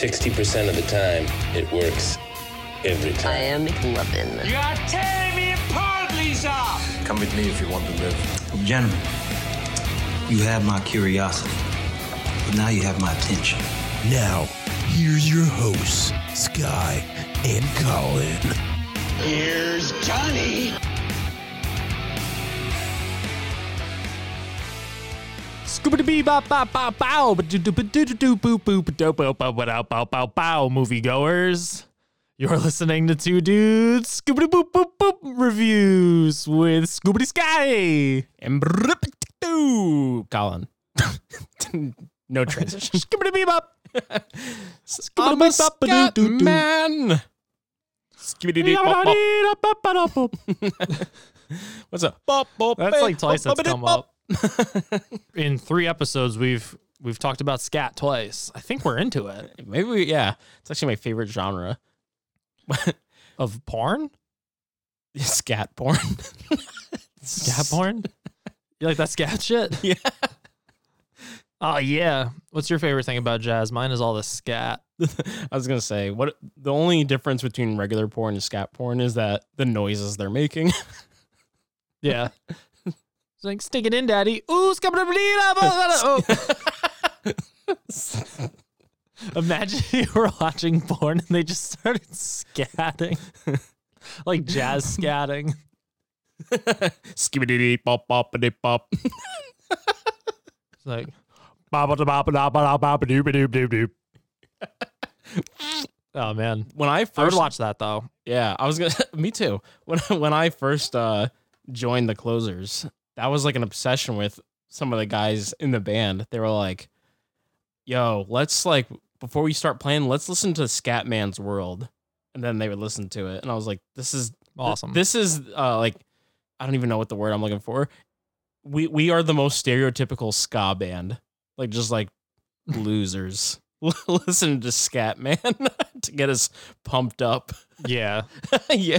60% of the time, it works every time. I time. am McLovin. You are tearing me apart, Lisa! Come with me if you want to live. Gentlemen, you have my curiosity, but now you have my attention. Now, here's your hosts, Sky and Colin. Here's Johnny! Moviegoers. You're listening to two dudes Scoobity boop boop boop reviews with Scoobity Sky and Colin. no transition. Scoobity bee bop. I'm a scat man. What's up? That's like twice that's come up. In three episodes, we've we've talked about scat twice. I think we're into it. Maybe we, yeah. It's actually my favorite genre. Of porn? Scat porn. Scat porn? You like that scat shit? Yeah. Oh yeah. What's your favorite thing about jazz? Mine is all the scat. I was gonna say what the only difference between regular porn and scat porn is that the noises they're making. Yeah. It's like stick it in, daddy. Ooh, oh. Imagine you were watching porn and they just started scatting. like jazz scatting. Skibbity pop pop pop. It's like ba-ba-da-ba-ba-da-ba-da-ba-ba-doop-a-doop-doop-doop. Oh man. When I I would first watch that though. Yeah, I was gonna. me too. When when I first uh, joined the Closers, that was like an obsession with some of the guys in the band. They were like, "Yo, let's like before we start playing, let's listen to Scatman's World," and then they would listen to it, and I was like, "This is Awesome. This is uh, like I don't even know what the word I'm looking for. We we are the most stereotypical ska band, like just like losers." Listen to Scatman to get us pumped up. yeah. yeah.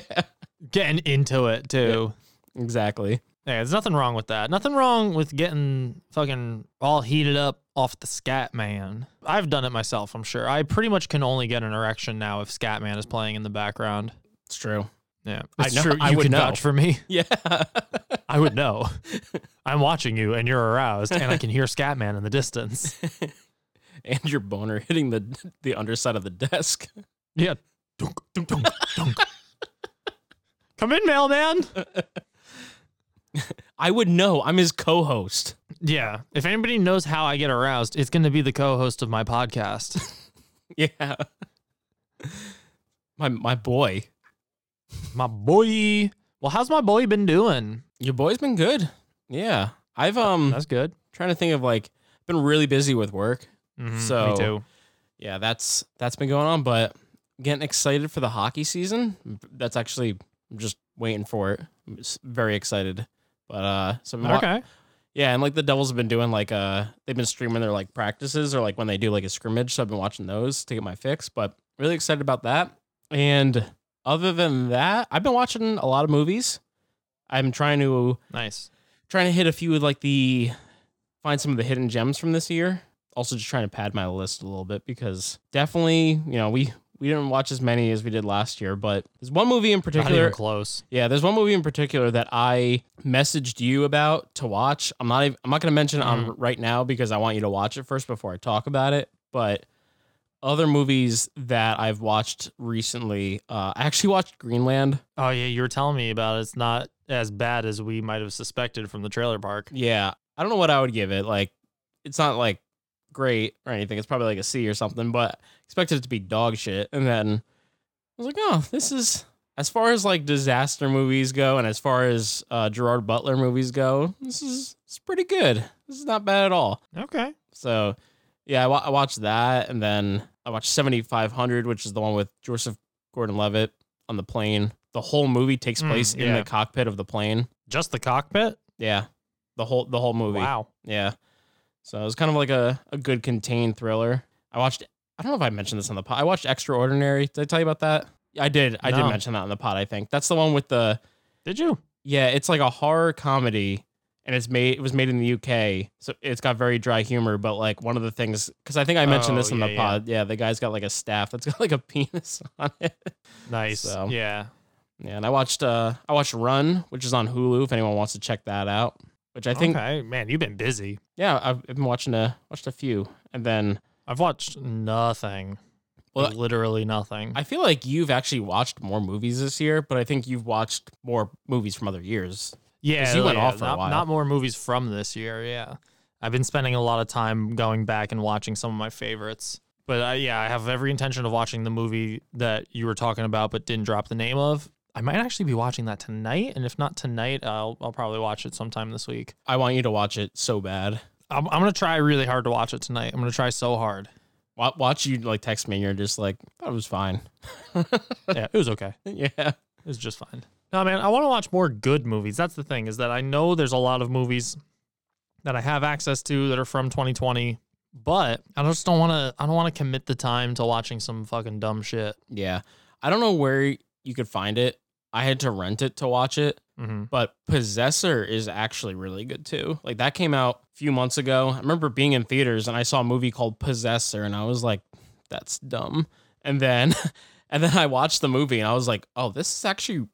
Getting into it too. Exactly. Yeah, there's nothing wrong with that. Nothing wrong with getting fucking all heated up off the scat man. I've done it myself, I'm sure. I pretty much can only get an erection now if scat man is playing in the background. It's true. Yeah, I it's know- true. I you would can know. vouch for me. Yeah. I would know. I'm watching you, and you're aroused, and I can hear scat man in the distance. and your boner hitting the the underside of the desk. Yeah. Dunk, dunk, dunk, dunk. Come in, mailman. I would know. I'm his co-host. Yeah. If anybody knows how I get aroused, it's going to be the co-host of my podcast. Yeah. My my boy. my boy. Well, how's my boy been doing? Your boy's been good. Yeah. I've um That's good. trying to think of like been really busy with work. Mhm, So- me too. Yeah, that's that's been going on, but getting excited for the hockey season. That's actually I'm just waiting for it. I'm very excited. But uh so I'm wa- Okay. Yeah, and like the Devils have been doing like uh they've been streaming their like practices or like when they do like a scrimmage, so I've been watching those to get my fix. But really excited about that. And other than that, I've been watching a lot of movies. I'm trying to Nice. trying to hit a few of like the find some of the hidden gems from this year. Also just trying to pad my list a little bit because definitely, you know, we we didn't watch as many as we did last year, but there's one movie in particular. Not even close. yeah, there's one movie in particular that I messaged you about to watch. I'm not even, I'm not going to mention it on right now because I want you to watch it first before I talk about it. But other movies that I've watched recently, uh, I actually watched Greenland. Oh yeah, you were telling me about it. It's not as bad as we might have suspected from the trailer park. Yeah, I don't know what I would give it. Like, it's not like great or anything. It's probably like a C or something, but expected it to be dog shit. And then I was like, oh, this is as far as like disaster movies go, and as far as uh, Gerard Butler movies go, this is it's pretty good. This is not bad at all. Okay. So, yeah, I, watched that, and then I watched 7500, which is the one with Joseph Gordon-Levitt on the plane. The whole movie takes Mm, place in the cockpit of the plane. Just the cockpit? Yeah, the whole the whole movie. Wow. Yeah. So it was kind of like a, a good contained thriller. I watched I don't know if I mentioned this on the pod. I watched Extraordinary. Did I tell you about that? I did. I did mention that on the pod, I think. That's the one with the Did you? yeah, it's like a horror comedy and it's made it was made in the UK. So it's got very dry humor, but like one of the things cuz I think I mentioned this Oh, on yeah, the yeah. pod. Yeah. the guy's got like a staff that's got like a penis on it. Nice. So- Yeah. Yeah, and I watched uh I watched Run, which is on Hulu if anyone wants to check that out. Which I think okay, man, you've been busy. yeah, I've, I've been watching a watched a few. And then I've watched nothing. Well, literally nothing. I feel like you've actually watched more movies this year, but I think you've watched more movies from other years. yeah, you went yeah, off for a not, while. not more movies from this year. Yeah, I've been spending a lot of time going back and watching some of my favorites. But uh, yeah, I have every intention of watching the movie that you were talking about, but didn't drop the name of. I might actually be watching that tonight, and if not tonight, I'll I'll probably watch it sometime this week. I want you to watch it so bad. I'm, I'm gonna try really hard to watch it tonight. I'm gonna try so hard. Wa- Watch you like text me and you're just like, that was fine. Yeah, it was okay. yeah. It was just fine. No, man, I want to watch more good movies. That's the thing is that I know there's a lot of movies that I have access to that are from 2020, but I just don't want to. I don't want to commit the time to watching some fucking dumb shit. Yeah. I don't know where you could find it. I had to rent it to watch it, Mm-hmm. but Possessor is actually really good too. Like that came out a few months ago. I remember being in theaters and I saw a movie called Possessor and I was like, that's dumb. And then and then I watched the movie and I was like, oh, this is actually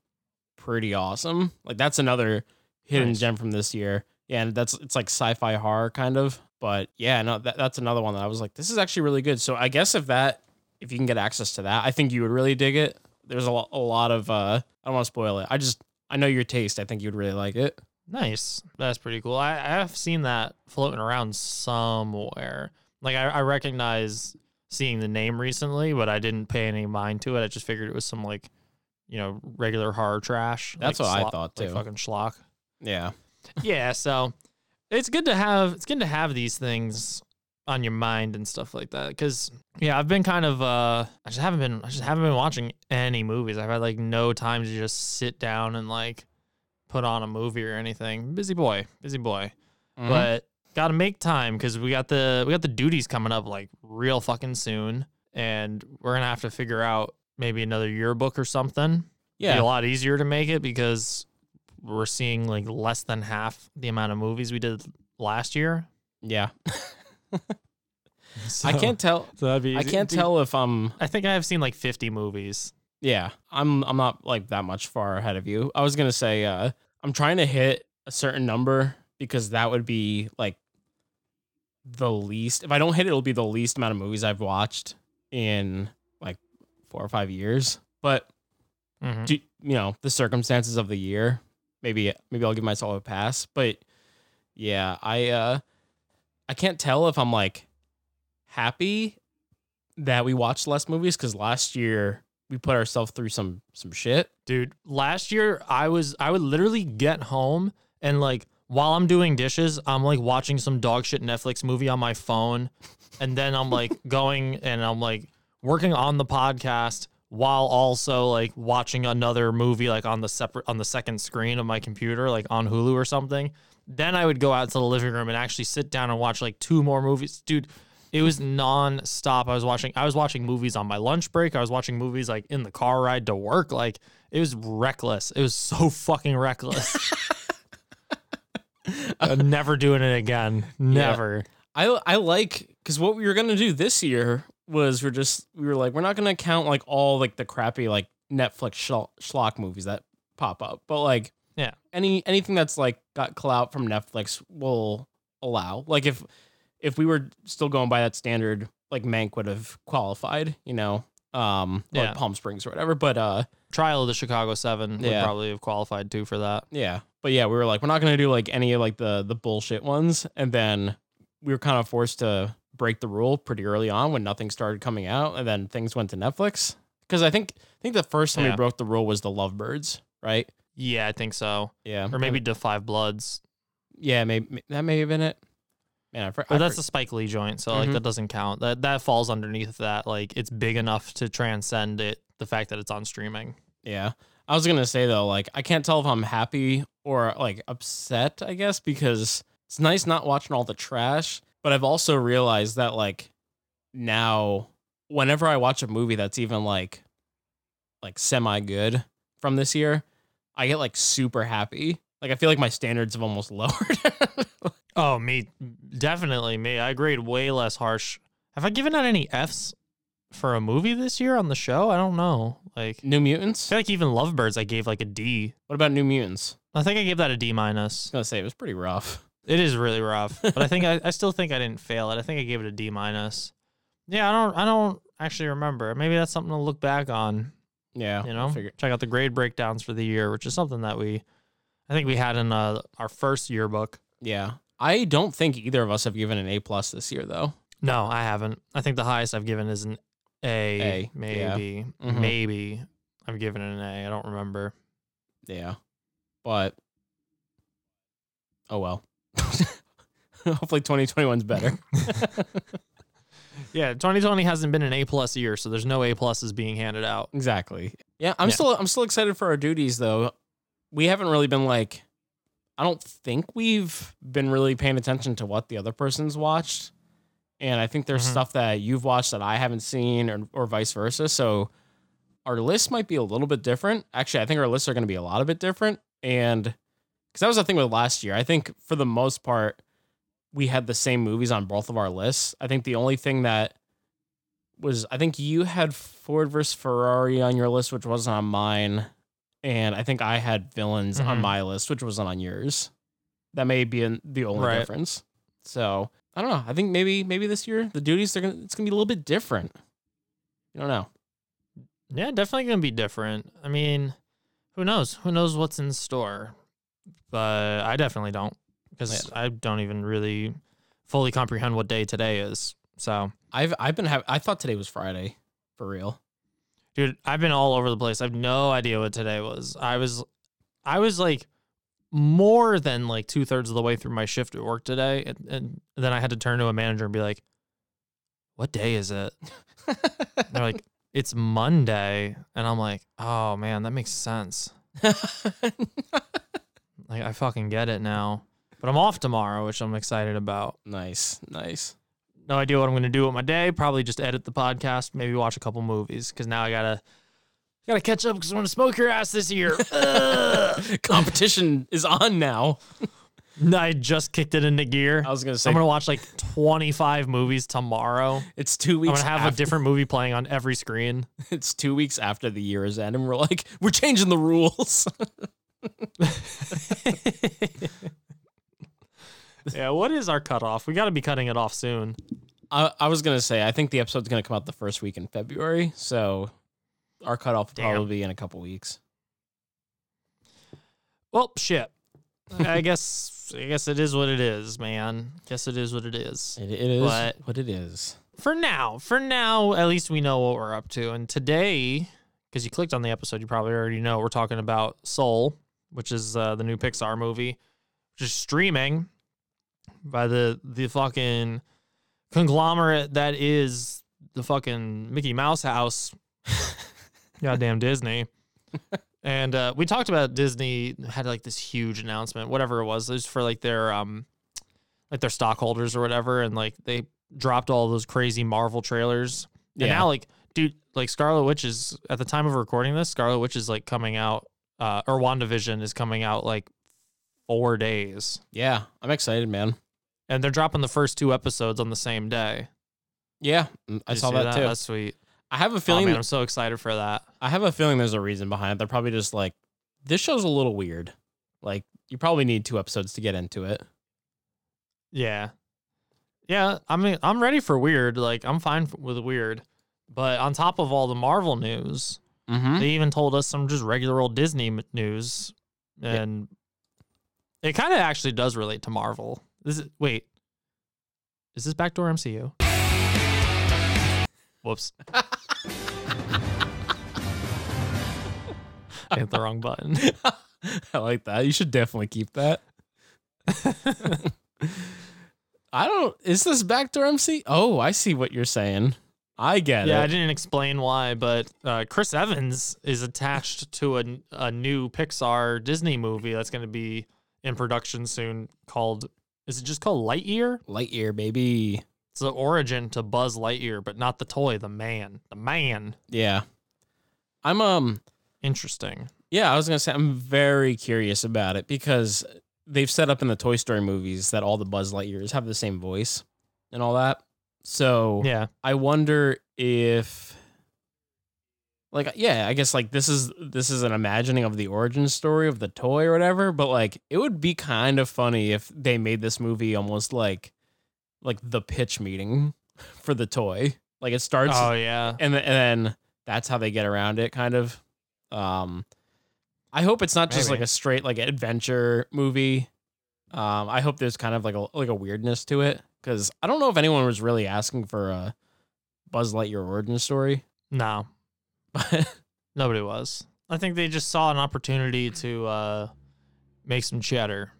pretty awesome. Like that's another hidden Nice. gem from this year. Yeah, and that's it's like sci-fi horror kind of. But yeah, no, that, that's another one that I was like, this is actually really good. So I guess if that if you can get access to that, I think you would really dig it. There's a, lo- a lot of uh I don't want to spoil it. I just I know your taste. I think you'd really like it. Nice. That's pretty cool. I, I have seen that floating around somewhere. Like I, I recognize seeing the name recently, but I didn't pay any mind to it. I just figured it was some like, you know, regular horror trash. That's like what I thought, like too. fucking schlock. Yeah. yeah, so it's good to have it's good to have these things on your mind and stuff like that. Cause yeah, I've been kind of uh I just haven't been I just haven't been watching any movies. I've had like no time to just sit down and like put on a movie or anything. Busy boy, busy boy. Mhm. But gotta make time because we got the we got the duties coming up like real fucking soon. And we're gonna have to figure out maybe another yearbook or something be a lot easier to make it because we're seeing like less than half the amount of movies we did last year. Yeah. So, I can't tell So that'd be I can't Dude, tell if I'm I think I have seen like 50 movies. Yeah, I'm I'm not like that much far ahead of you. I was gonna say uh I'm trying to hit a certain number because that would be like the least if I don't hit it, it'll be the least amount of movies I've watched in like four or five years. But Mhm. do, you know, the circumstances of the year, maybe maybe I'll give myself a pass. But yeah, I uh I can't tell if I'm like happy that we watched less movies because last year we put ourselves through some some shit. Dude, last year I was I would literally get home and like while I'm doing dishes, I'm like watching some dog shit Netflix movie on my phone. And then I'm like going and I'm like working on the podcast while also like watching another movie like on the separate on the second screen of my computer, like on Hulu or something. Then I would go out to the living room and actually sit down and watch like two more movies. Dude, it was non-stop. I was watching I was watching movies on my lunch break. I was watching movies like in the car ride to work. Like it was reckless. It was so fucking reckless. I'm never doing it again. Never. I I like because what we were gonna do this year was we're just we were like we're not gonna count like all like the crappy like Netflix schlo- schlock movies that pop up, but like Yeah. any anything that's like got clout from Netflix will allow. Like if if we were still going by that standard, like Mank would have qualified, you know, um, Yeah. Palm Springs or whatever. But uh, Trial of the Chicago Seven would Yeah. probably have qualified too for that. yeah, but yeah, we were like we're not gonna do like any of like the the bullshit ones, and then we were kind of forced to break the rule pretty early on when nothing started coming out, and then things went to Netflix. Because I think I think the first time Yeah. we broke the rule was the Lovebirds, right? Yeah, I think so. Yeah, Or maybe The Five Bloods. yeah, maybe that may have been it. Man, I, for, But I that's for- a Spike Lee joint, so like Mhm. that doesn't count. That that falls underneath that. Like it's big enough to transcend it. The fact that it's on streaming. yeah. I was gonna say though, like I can't tell if I'm happy or like upset. I guess because it's nice not watching all the trash, but I've also realized that like now, whenever I watch a movie that's even like like semi good from this year, I get like super happy. Like I feel like my standards have almost lowered. Oh, me, definitely me. I grade way less harsh. Have I given out any Fs for a movie this year on the show? I don't know. Like, New Mutants. I feel like even Lovebirds, I gave like a D. What about New Mutants? I think I gave that a D minus. I was gonna say it was pretty rough. It is really rough, but I think I, I still think I didn't fail it. I think I gave it a D minus. Yeah, I don't, I don't actually remember. Maybe that's something to look back on. Yeah, You know, check out the grade breakdowns for the year, which is something that we, I think we had in uh, our first yearbook. Yeah, I don't think either of us have given an A plus this year though. No, I haven't. I think the highest I've given is an A, A, yeah. maybe, Mhm. maybe. I've given an A. I don't remember. Yeah, but oh well. Hopefully, 2021's better. Yeah, 2020 hasn't been an A plus year, so there's no A pluses being handed out. exactly. Yeah, I'm Yeah. still I'm still excited for our duties though. We haven't really been like, I don't think we've been really paying attention to what the other person's watched, and I think there's Mhm. stuff that you've watched that I haven't seen, or or vice versa. So our list might be a little bit different. Actually, I think our lists are going to be a lot of bit different, and because that was the thing with last year. I think for the most part, we had the same movies on both of our lists. I think the only thing that was, I think you had Ford versus Ferrari on your list, which wasn't on mine, and I think I had Villains on Mhm. my list, which was not on yours. That may be an, the only Right. difference. So I don't know. I think maybe maybe this year the duties they're gonna it's gonna be a little bit different. You don't know. Yeah, definitely gonna be different. I mean, who knows? Who knows what's in store? But I definitely don't because I don't even really fully comprehend what day today is. So, I've I've been having I thought today was Friday for real. dude, I've been all over the place. I have no idea what today was. I was, I was like more than like two thirds of the way through my shift at work today, and, and then I had to turn to a manager and be like, "What day is it?" They're like, "It's Monday," and I'm like, "Oh man, that makes sense." Like I fucking get it now. But I'm off tomorrow, which I'm excited about. nice, nice. No idea what I'm gonna do with my day. Probably just edit the podcast, maybe watch a couple movies. Cause now I gotta gotta catch up because I want to smoke your ass this year. Competition is on now. I just kicked it into gear. I was gonna say I'm gonna watch like 25 movies tomorrow. it's two weeks. I'm gonna have a different movie playing on every screen. It's two weeks after the year is end, and we're like, we're changing the rules. yeah, what is our cutoff? We got to be cutting it off soon. I, I was gonna say I think the episode's gonna come out the first week in February, so our cutoff will Damn. probably be in a couple weeks. Well, shit. I guess I guess it is what it is, man. Guess it is what it is. It, it is But- what it is. For now, for now, at least we know what we're up to. And today, because you clicked on the episode, you probably already know we're talking about Soul, which is uh, the new Pixar movie, which is streaming by the the fucking conglomerate that is the fucking Mickey Mouse house. Goddamn Disney. and uh, we talked about Disney had like this huge announcement, whatever it was. It was for like their um like their stockholders or whatever, and like they dropped all those crazy Marvel trailers. And Yeah. now like dude, like Scarlet Witch is at the time of recording this, Scarlet Witch is like coming out uh or WandaVision is coming out like four days. Yeah, I'm excited, man. And they're dropping the first two episodes on the same day. Yeah, mm, I Did saw see that, too. That's sweet. I have a Oh, feeling. man, I'm so excited for that. I have a feeling there's a reason behind it. They're probably just like, this show's a little weird. Like, you probably need two episodes to get into it. Yeah. Yeah, I mean, I'm ready for weird. Like, I'm fine with weird. But on top of all the Marvel news, Mm-hmm. they even told us some just regular old Disney news. And it kind of actually does relate to Marvel. This is, wait, is this Backdoor MCU? Whoops. I hit the wrong button. I like that. You should definitely keep that. I don't. Is this backdoor MC? Oh, I see what you're saying. I get it. Yeah, I didn't explain why, but uh, Chris Evans is attached to a, a new Pixar Disney movie that's going to be in production soon called, is it just called Lightyear? Lightyear, baby. It's the origin to Buzz Lightyear, but not the toy, the man. The man. Yeah. I'm um. Interesting. Yeah, I was gonna say I'm very curious about it because they've set up in the Toy Story movies that all the Buzz Lightyears have the same voice and all that. So Yeah. I wonder if like yeah, I guess like this is this is an imagining of the origin story of the toy or whatever, but like it would be kind of funny if they made this movie almost like like the pitch meeting for the toy. Like it starts Oh, yeah. and, th- and then that's how they get around it kind of. Um I hope it's not just Maybe. like a straight like adventure movie. Um I hope there's kind of like a like a weirdness to it cuz I don't know if anyone was really asking for a Buzz Lightyear origin story. No, But nobody was. I think they just saw an opportunity to uh, make some cheddar.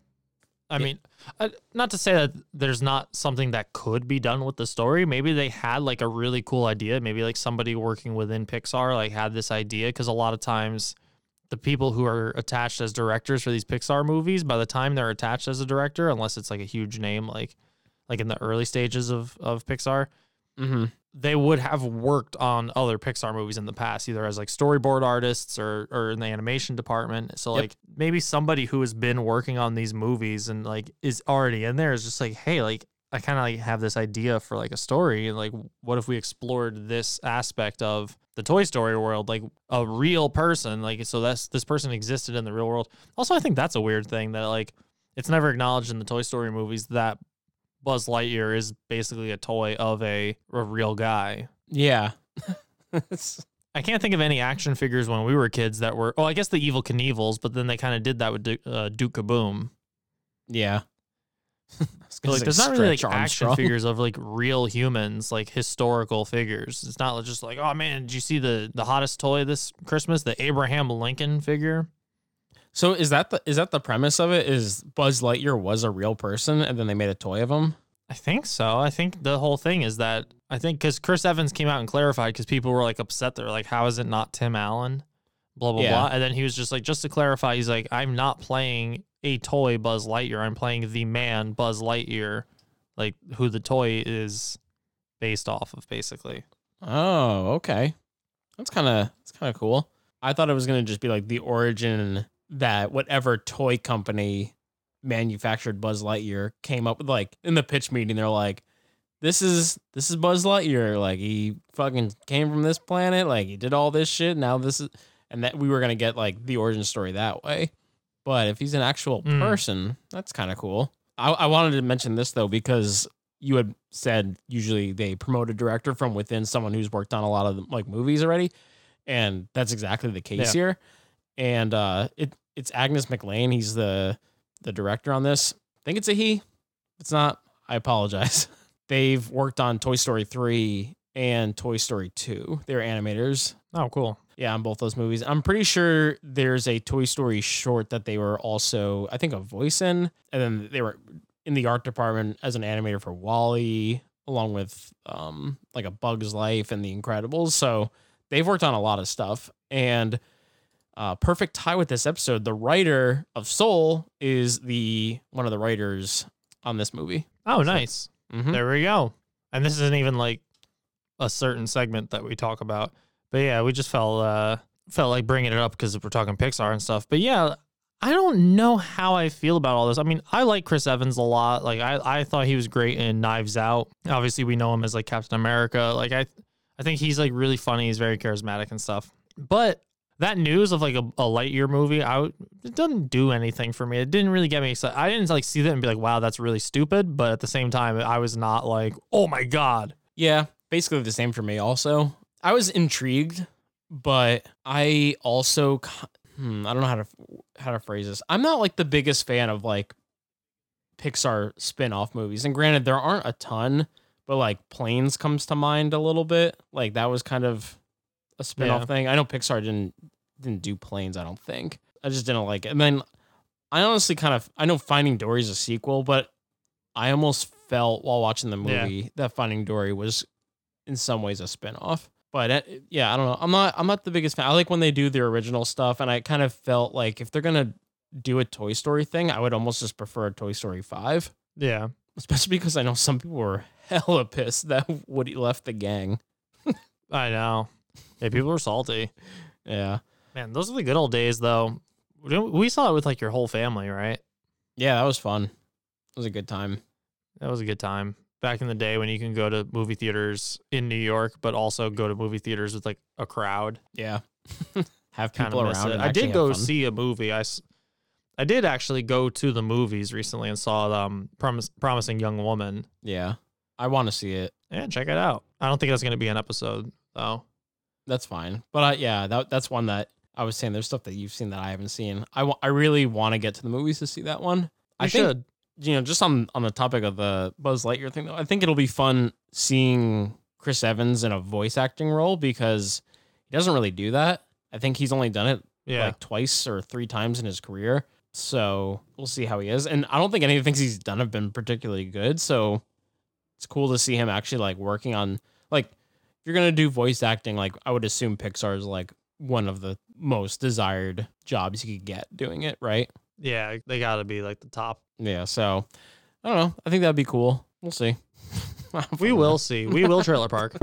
I Yeah. mean, uh, not to say that there's not something that could be done with the story. Maybe they had like a really cool idea. Maybe like somebody working within Pixar like had this idea because a lot of times the people who are attached as directors for these Pixar movies, by the time they're attached as a director, unless it's like a huge name, like like in the early stages of of Pixar, mhm. They would have worked on other Pixar movies in the past, either as like storyboard artists or or in the animation department. So Yep. like maybe somebody who has been working on these movies and like is already in there is just like, hey, like I kind of like have this idea for like a story and like what if we explored this aspect of the Toy Story world, like a real person, like so that's this person existed in the real world. Also, I think that's a weird thing that like it's never acknowledged in the Toy Story movies that Buzz Lightyear is basically a toy of a, a real guy. yeah. I can't think of any action figures when we were kids that were. Oh, I guess the Evel Knievels, but then they kind of did that with Duke, uh, Duke Kaboom. yeah. Like, there's not really like action figures of like real humans, like historical figures. It's not just like, oh man, did you see the the hottest toy this Christmas? The Abraham Lincoln figure. So is that the is that the premise of it? Is Buzz Lightyear was a real person and then they made a toy of him? I think so. I think the whole thing is that I think because Chris Evans came out and clarified because people were like upset. They're like, how is it not Tim Allen? Blah blah Yeah. blah. And then he was just like, just to clarify, he's like, I'm not playing a toy Buzz Lightyear. I'm playing the man Buzz Lightyear, like who the toy is based off of, basically. Oh, okay. That's kind of that's kind of cool. I thought it was gonna just be like the origin that whatever toy company manufactured Buzz Lightyear came up with. Like in the pitch meeting, they're like, "This is this is Buzz Lightyear. Like he fucking came from this planet. Like he did all this shit. Now this is." And that we were gonna get like the origin story that way. But if he's an actual Mm. person, that's kind of cool. I, I wanted to mention this though because you had said usually they promote a director from within someone who's worked on a lot of like movies already, and that's exactly the case Yeah. here. And uh, it it's Agnes MacLane. He's the the director on this. I think it's a he. If it's not. I apologize. They've worked on Toy Story three and Toy Story two. They're animators. Oh, cool. Yeah, on both those movies. I'm pretty sure there's a Toy Story short that they were also, I think, a voice in, and then they were in the art department as an animator for WALL-E, along with um like a Bug's Life and The Incredibles. So they've worked on a lot of stuff. And uh, perfect tie with this episode. The writer of Soul is the one of the writers on this movie. Oh, nice. Mhm. There we go. And this isn't even like a certain segment that we talk about. But yeah, we just felt uh felt like bringing it up because we're talking Pixar and stuff. But yeah, I don't know how I feel about all this. I mean, I like Chris Evans a lot. Like I, I thought he was great in Knives Out. Obviously, we know him as like Captain America. Like I I think he's like really funny. He's very charismatic and stuff. But that news of like a, a Lightyear movie, I it doesn't do anything for me. It didn't really get me excited. I didn't like see that and be like, wow, that's really stupid. But at the same time, I was not like, oh my god. Yeah, basically the same for me. Also, I was intrigued, but I also hmm, I don't know how to how to phrase this. I'm not like the biggest fan of like Pixar spin-off movies. And granted, there aren't a ton, but like Planes comes to mind a little bit. Like that was kind of a spin-off Yeah. thing. I know Pixar didn't didn't do Planes, I don't think. I just didn't like it. And then I honestly kind of I know Finding Dory is a sequel, but I almost felt while watching the Yeah. movie that Finding Dory was in some ways a spinoff. But uh, yeah, I don't know. I'm not I'm not the biggest fan. I like when they do the original stuff, and I kind of felt like if they're gonna do a Toy Story thing, I would almost just prefer a Toy Story Five, Yeah. especially because I know some people were hella pissed that Woody left the gang. I know. Yeah, people are salty. Yeah, Man, those are the good old days, though. We saw it with like your whole family, right? yeah, that was fun. It was a good time. That was a good time back in the day when you can go to movie theaters in New York, but also go to movie theaters with like a crowd. Yeah, have Kind people of around. I did go see a movie. I, I did actually go to the movies recently and saw um Promise, Promising Young Woman. Yeah, I want to see it. Yeah, check it out. I don't think that's going to be an episode though. That's fine. But uh, yeah, that that's one that I was saying. There's stuff that you've seen that I haven't seen. I I really want to get to the movies to see that one. I You think should. you know, just on on the topic of the Buzz Lightyear thing, though, I think it'll be fun seeing Chris Evans in a voice acting role because he doesn't really do that. I think he's only done it Yeah. like twice or three times in his career. So we'll see how he is. And I don't think any of the things he's done have been particularly good. So it's cool to see him actually like working on you're gonna do voice acting, like I would assume Pixar is like one of the most desired jobs you could get doing it, right? yeah, they got to be like the top. Yeah, so I don't know. I think that'd be cool. We'll see. We will see. We will trailer park.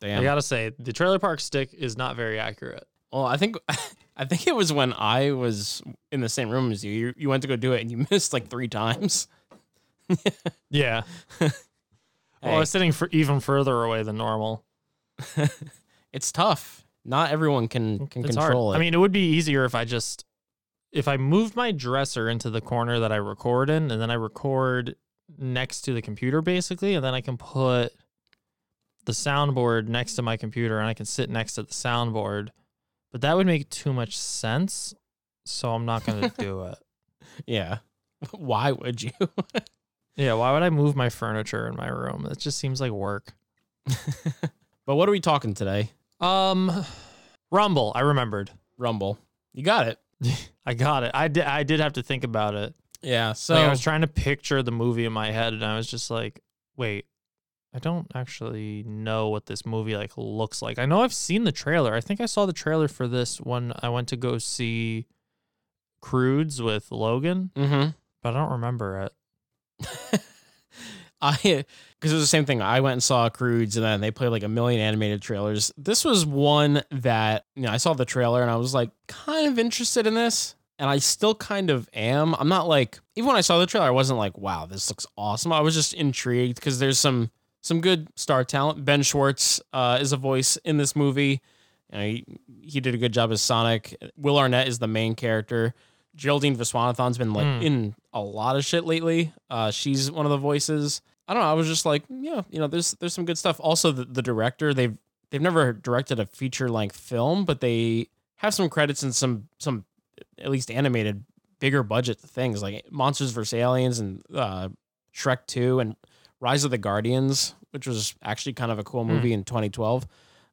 Damn. I gotta say, the trailer park stick is not very accurate. well, I think I think it was when I was in the same room as you. You, you went to go do it and you missed like three times. Yeah. Well, was sitting for even further away than normal. It's tough. Not everyone can can It's control hard. it. I mean, it would be easier if I just if I moved my dresser into the corner that I record in, and then I record next to the computer, basically, and then I can put the soundboard next to my computer, and I can sit next to the soundboard. But that would make too much sense, so I'm not gonna do it. yeah. Why would you? Yeah, why would I move my furniture in my room? It just seems like work. but what are we talking today? Um, Rumble. I remembered. Rumble. You got it. I got it. I did. I did have to think about it. Yeah. So like I was trying to picture the movie in my head, and I was just like, "Wait, I don't actually know what this movie like looks like. I know I've seen the trailer. I think I saw the trailer for this when I went to go see Croods with Logan, mm-hmm. but I don't remember it. I because it was the same thing. I went and saw Croods, and then they played like a million animated trailers. This was one that you know I saw the trailer and I was like kind of interested in this, and I still kind of am. I'm not like even when I saw the trailer, I wasn't like, wow, this looks awesome. I was just intrigued because there's some some good star talent. Ben Schwartz uh, is a voice in this movie. You know, he, he did a good job as Sonic. Will Arnett is the main character. Geraldine Viswanathan's been like Hmm. in a lot of shit lately. Uh, she's one of the voices. I don't know. I was just like, yeah, you know, there's there's some good stuff. Also, the, the director they've they've never directed a feature length film, but they have some credits and some some at least animated bigger budget things like Monsters vs Aliens and uh, Shrek Two and Rise of the Guardians, which was actually kind of a cool movie in 2012.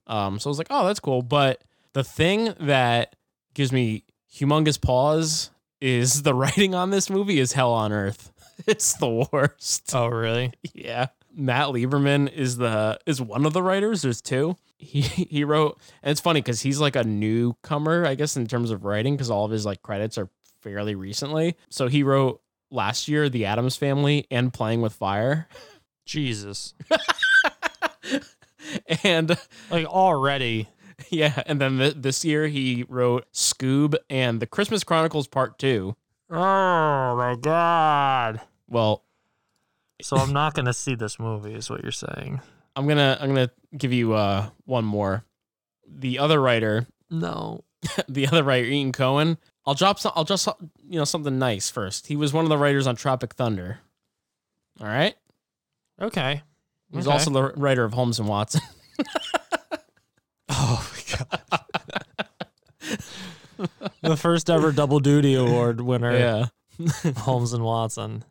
Um, so I was like, oh, that's cool. But the thing that gives me humongous pause is the writing on this movie is hell on earth. It's the worst. Oh, really? Yeah. Matt Lieberman is the is one of the writers. There's two. He he wrote and it's funny because he's like a newcomer, I guess, in terms of writing, because all of his like credits are fairly recently. So he wrote last year The Addams Family and Playing with Fire. Jesus. and Like already. yeah, and then th- this year he wrote Scoob and The Christmas Chronicles Part Two. Oh my god. Well, So I'm not gonna see this movie, is what you're saying? I'm gonna I'm gonna give you uh one more. The other writer No. the other writer, Etan Cohen. I'll drop some. I'll just you know something nice first. He was one of the writers on Tropic Thunder. All right. Okay. He's Okay. also the writer of Holmes and Watson. Oh. the first ever double duty award winner, yeah, Holmes and Watson.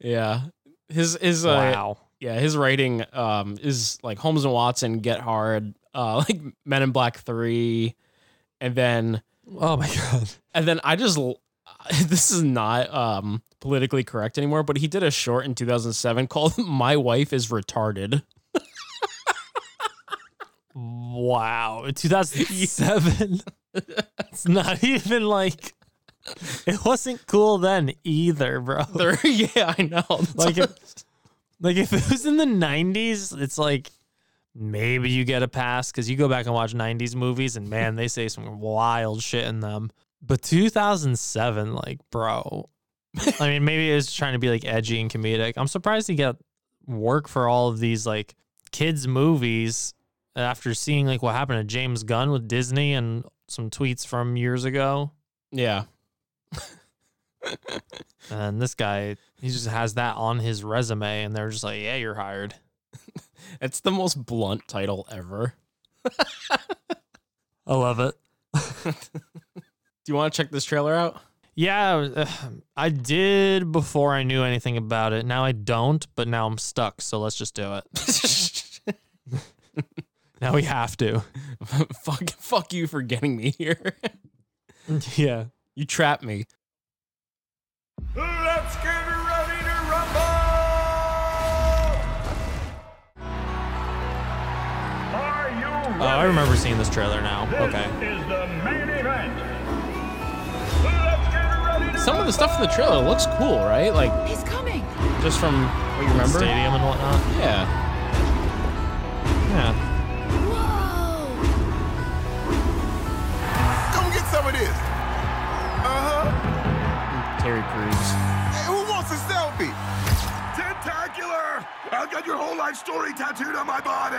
yeah. His his uh, wow. yeah his writing um is like Holmes and Watson, Get Hard, uh like Men in Black Three, and then Oh my god. and then I just this is not um politically correct anymore, but he did a short in 2007 called "My Wife Is Retarded." Wow, 2007. it's not even like it wasn't cool then either, bro. There, yeah, I know. Like if, like if it was in the 90s, it's like maybe you get a pass because you go back and watch 90s movies and man, they say some wild shit in them. But 2007, like, bro, I mean, maybe it was trying to be like edgy and comedic. I'm surprised he got work for all of these like kids' movies after seeing like what happened to James Gunn with Disney and some tweets from years ago. yeah, And this guy, he just has that on his resume, and they're just like, yeah, you're hired. it's the most blunt title ever. I love it. Do you want to check this trailer out? Yeah, uh, I did before I knew anything about it. Now I don't, but now I'm stuck. So let's just do it. Now we have to. fuck, fuck you for getting me here. Yeah. you trapped me. Let's get ready to rumble! Are you ready? Oh, I remember seeing this trailer now. This Okay. is the main event. Let's get ready to Some of the stuff in the trailer looks cool, right? Like He's coming. just from what you remember. Stadium and whatnot. Yeah. Yeah. Some of this. Uh huh. Terry Crews. Hey, who wants a selfie? Tentacular! I've got your whole life story tattooed on my body!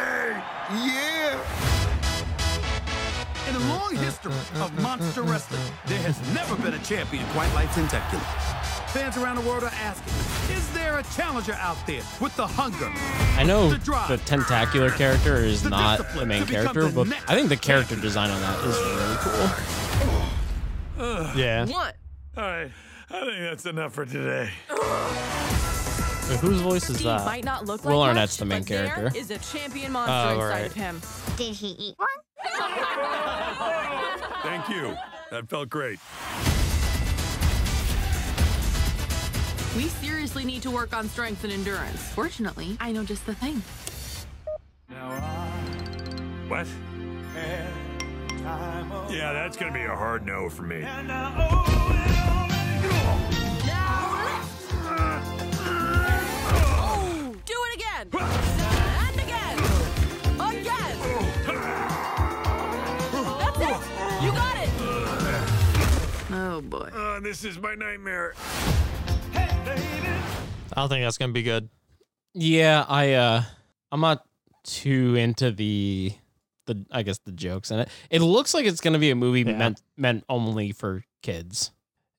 Yeah. In the long history of monster wrestling, there has never been a champion quite like Tentacular. Fans around the world are asking, is there a challenger out there with the hunger? I know The drive. the tentacular character is The not the main character, but I think the character design on that is really cool. Yeah. What? All right, I think that's enough for today. Wait, whose voice is Steve that? might not look Will like Arnett's much, the main but there character. is a champion monster Oh, inside right. of him. Did he eat one? Thank you. That felt great. We seriously need to work on strength and endurance. Fortunately, I know just the thing. Uh, what? Yeah, that's gonna be a hard no for me. Do it again! And again! Again! That's it! You got it! Oh boy. Uh, this is my nightmare. I don't think that's gonna be good. Yeah, I uh I'm not too into the the I guess the jokes in it. It looks like it's gonna be a movie Yeah. meant meant only for kids.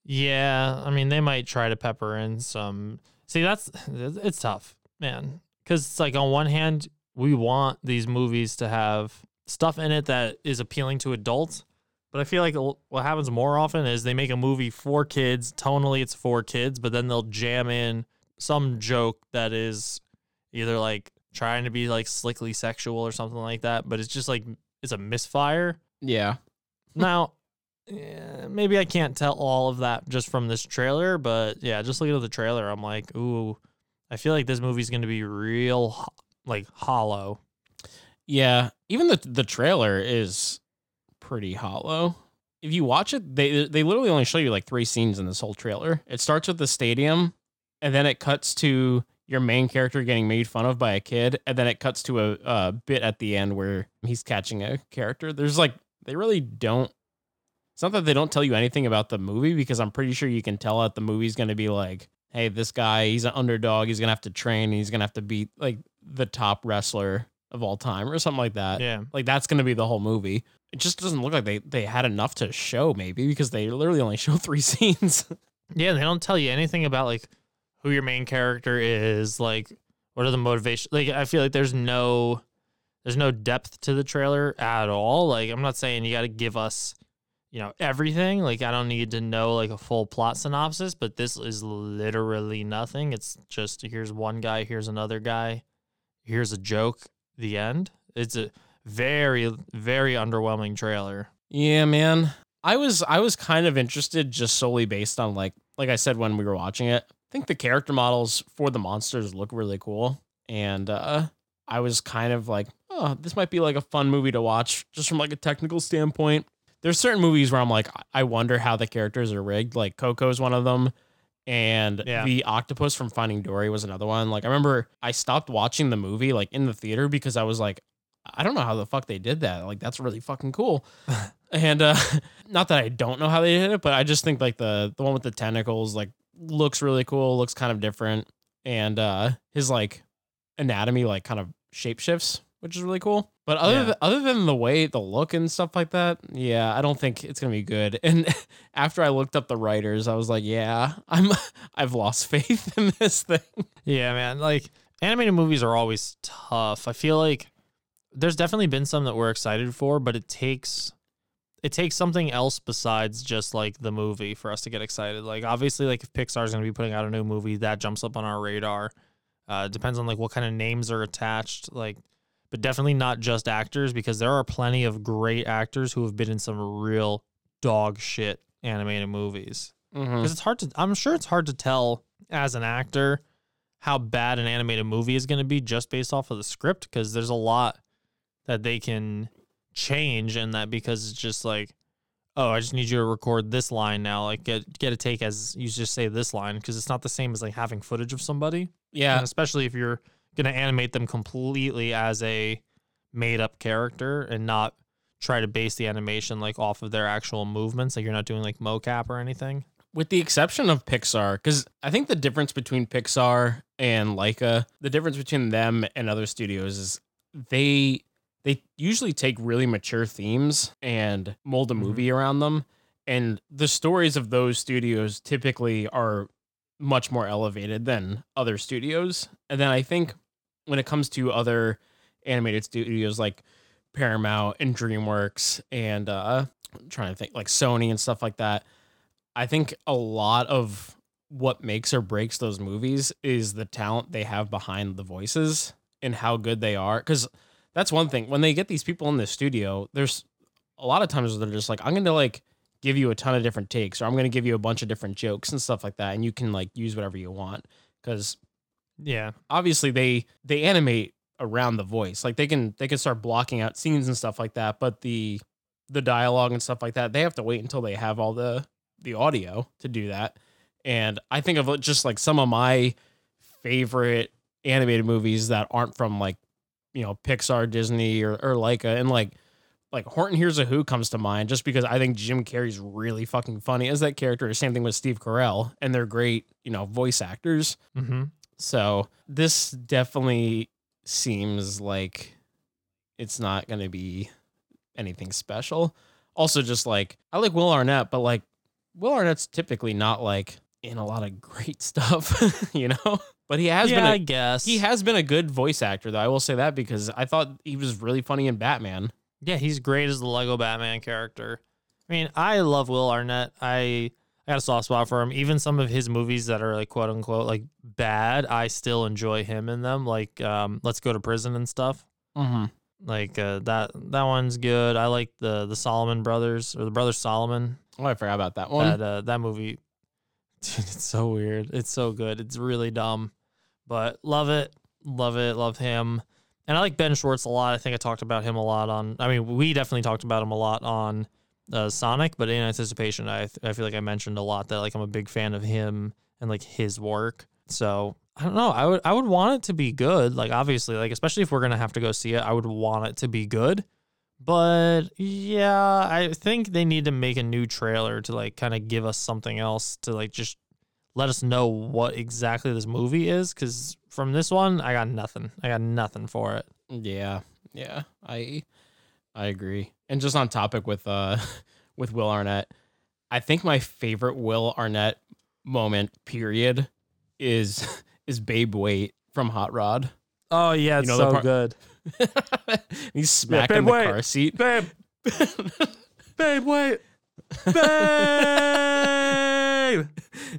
Yeah, I mean they might try to pepper in some. See, that's it's tough, man. Because it's like on one hand we want these movies to have stuff in it that is appealing to adults, but I feel like what happens more often is they make a movie for kids. Tonally, it's for kids, but then they'll jam in some joke that is either like trying to be like slickly sexual or something like that, but it's just like it's a misfire. Yeah. Now, yeah, maybe I can't tell all of that just from this trailer, but yeah, just looking at the trailer, I'm like, ooh, I feel like this movie's going to be real, ho- like hollow. Yeah. Even the the trailer is pretty hollow. If you watch it, they they literally only show you like three scenes in this whole trailer. It starts with the stadium, and then it cuts to your main character getting made fun of by a kid, and then it cuts to a, a bit at the end where he's catching a character. There's like they really don't. It's not that they don't tell you anything about the movie because I'm pretty sure you can tell that the movie's going to be like, hey, this guy, he's an underdog. He's gonna have to train. and He's gonna have to beat like the top wrestler of all time or something like that. Yeah. Like that's gonna be the whole movie. It just doesn't look like they they had enough to show maybe because they literally only show three scenes. Yeah, they don't tell you anything about like who your main character is, like what are the motivations. Like I feel like there's no there's no depth to the trailer at all. Like I'm not saying you got to give us you know everything. Like I don't need to know like a full plot synopsis, but this is literally nothing. It's just here's one guy, here's another guy, here's a joke, the end. It's a very very underwhelming trailer. yeah, man. I was I was kind of interested just solely based on like like I said when we were watching it. I think the character models for the monsters look really cool, and uh, I was kind of like, oh, this might be like a fun movie to watch just from like a technical standpoint. There's certain movies where I'm like, I wonder how the characters are rigged. Like Coco is one of them, and Yeah. the octopus from Finding Dory was another one. Like I remember I stopped watching the movie like in the theater because I was like, I don't know how the fuck they did that. Like that's really fucking cool. and uh not that I don't know how they did it, but I just think like the the one with the tentacles like looks really cool, looks kind of different, and uh his like anatomy like kind of shapeshifts, which is really cool. But other Yeah. than, other than the way the look and stuff like that, yeah, I don't think it's gonna be good. And after I looked up the writers, I was like, yeah, I'm I've lost faith in this thing. Yeah, man. Like animated movies are always tough. I feel like there's definitely been some that we're excited for, but it takes it takes something else besides just like the movie for us to get excited. Like obviously, like if Pixar's gonna be putting out a new movie, that jumps up on our radar. Uh, depends on like what kind of names are attached. Like, but definitely not just actors because there are plenty of great actors who have been in some real dog shit animated movies Mm-hmm. because it's hard to i'm sure it's hard to tell as an actor how bad an animated movie is going to be just based off of the script because there's a lot that they can change and that because it's just like oh i just need you to record this line now like get get a take as you just say this line because it's not the same as like having footage of somebody Yeah. and especially if you're to animate them completely as a made up character and not try to base the animation like off of their actual movements like you're not doing like mocap or anything with the exception of Pixar, because I think the difference between Pixar and Laika, the difference between them and other studios is they they usually take really mature themes and mold a movie around them, and the stories of those studios typically are much more elevated than other studios. And then I think when it comes to other animated studios like Paramount and DreamWorks and uh I'm trying to think like Sony and stuff like that, I think a lot of what makes or breaks those movies is the talent they have behind the voices and how good they are. Because that's one thing. When they get these people in the studio, there's a lot of times they're just like, I'm going to like give you a ton of different takes or I'm going to give you a bunch of different jokes and stuff like that. And you can like use whatever you want. Because yeah obviously they they animate around the voice like they can they can start blocking out scenes and stuff like that but the the dialogue and stuff like that they have to wait until they have all the the audio to do that and i think of uh, just like some of my favorite animated movies that aren't from like you know pixar disney or, or laika and like like horton hears a who comes to mind just because i think jim carrey's really fucking funny as that character same thing with steve carell and they're great you know voice actors mm-hmm. so this definitely seems like it's not going to be anything special. Also, just like I like Will Arnett, but like Will Arnett's typically not like in a lot of great stuff, you know. But he has yeah been. A, i guess he has been a good voice actor, though. I will say that because I thought he was really funny in Batman. yeah he's great as the lego batman character i mean i love will arnett i i got a soft spot for him even some of his movies that are like quote unquote like bad i still enjoy him in them like um let's go to prison and stuff Mm-hmm. like uh, that that one's good i like the the solomon brothers or the brothers solomon Oh, I forgot about that one. that uh, that movie dude, it's so weird. It's so good. It's really dumb but love it. Love it. Love him. And i like ben schwartz a lot. I think i talked about him a lot on i mean we definitely talked about him a lot on uh, sonic but in anticipation I, I feel like i mentioned a lot that like i'm a big fan of him and like his work. So i don't know. I would i would want it to be good. Like obviously like especially if we're gonna have to go see it i would want it to be good but yeah, I think they need to make a new trailer to like kind of give us something else to like just let us know what exactly this movie is. Cause from this one, I got nothing. I got nothing for it. Yeah, yeah, I I agree. And just on topic with uh with Will Arnett, I think my favorite Will Arnett moment period is is Babe Wait from Hot Rod. Oh yeah, it's You know so part- good. He's smacking babe, the wait. car seat. Babe, babe, wait, babe,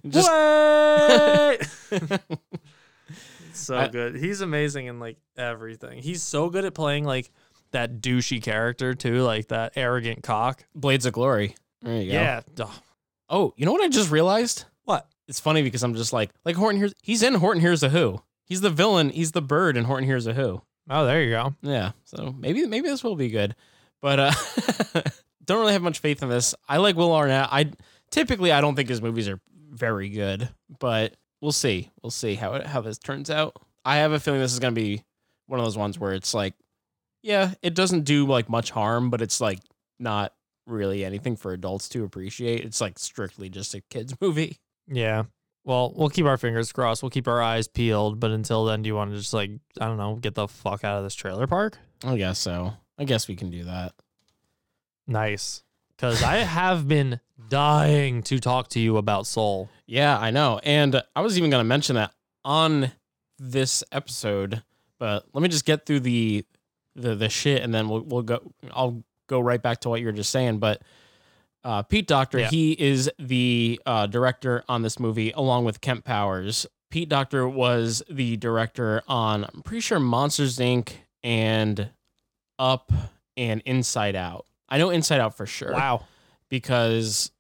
Just wait. so I- good. He's amazing in like everything. He's so good at playing like that douchey character too, like that arrogant cock. Blades of Glory. There you go. Yeah. Oh, you know what I just realized? What? It's funny because I'm just like, like Horton Hears he's in Horton Hears a Who. He's the villain. He's the bird in Horton Hears a Who. Oh, there you go. Yeah. So maybe maybe this will be good, but uh, don't really have much faith in this. I like Will Arnett. I typically I don't think his movies are very good, but we'll see. We'll see how it, how this turns out. I have a feeling this is gonna be one of those ones where it's like, yeah, it doesn't do like much harm, but it's like not really anything for adults to appreciate. It's like strictly just a kids movie. Yeah. Well, we'll keep our fingers crossed. We'll keep our eyes peeled. But until then, do you want to just like I don't know, get the fuck out of this trailer park? I guess so. I guess we can do that. Nice. Because I have been dying to talk to you about Soul. Yeah, I know. And I was even going to mention that on this episode, but let me just get through the the the shit and then we'll we'll go I'll go right back to what you were just saying, but uh, Pete Docter, Yeah. he is the uh, director on this movie along with Kemp Powers. Pete Docter was the director on I'm pretty sure Monsters Inc. and Up and Inside Out. I know Inside Out for sure Wow. because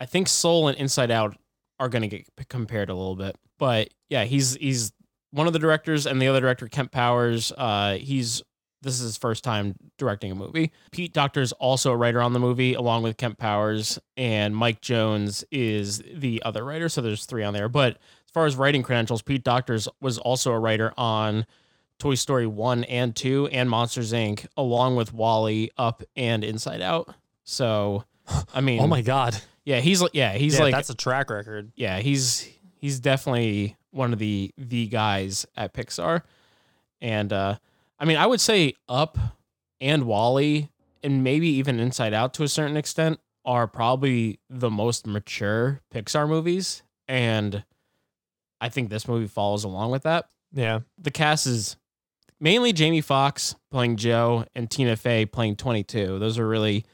I think Soul and Inside Out are going to get compared a little bit. But yeah, he's he's one of the directors, and the other director, Kemp Powers, uh, he's this is his first time directing a movie. Pete Docter is also a writer on the movie, along with Kemp Powers, and Mike Jones is the other writer. So there's three on there. But as far as writing credentials, Pete Docter's was also a writer on Toy Story 1 and 2 and Monsters Inc., along with WALL-E, Up, and Inside Out. So, I mean, Oh my god. yeah, he's like, yeah, he's yeah, like, that's a track record. yeah, he's he's definitely one of the the guys at Pixar, and uh, I mean, I would say Up and WALL-E, and maybe even Inside Out to a certain extent, are probably the most mature Pixar movies, and I think this movie follows along with that. Yeah. The cast is mainly Jamie Foxx playing Joe and Tina Fey playing 22. Those are really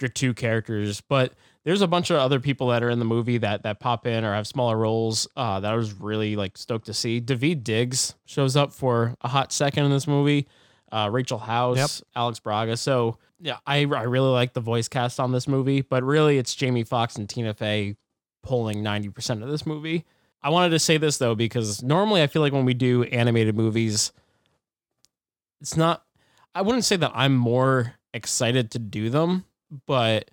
your two characters, but there's a bunch of other people that are in the movie that that pop in or have smaller roles uh, that I was really like stoked to see. Daveed Diggs shows up for a hot second in this movie. Uh, Rachel House, Yep. Alice Braga. So yeah, I I really like the voice cast on this movie, but really it's Jamie Foxx and Tina Fey pulling 90% of this movie. I wanted to say this though because normally I feel like when we do animated movies, it's not. I wouldn't say that I'm more excited to do them, but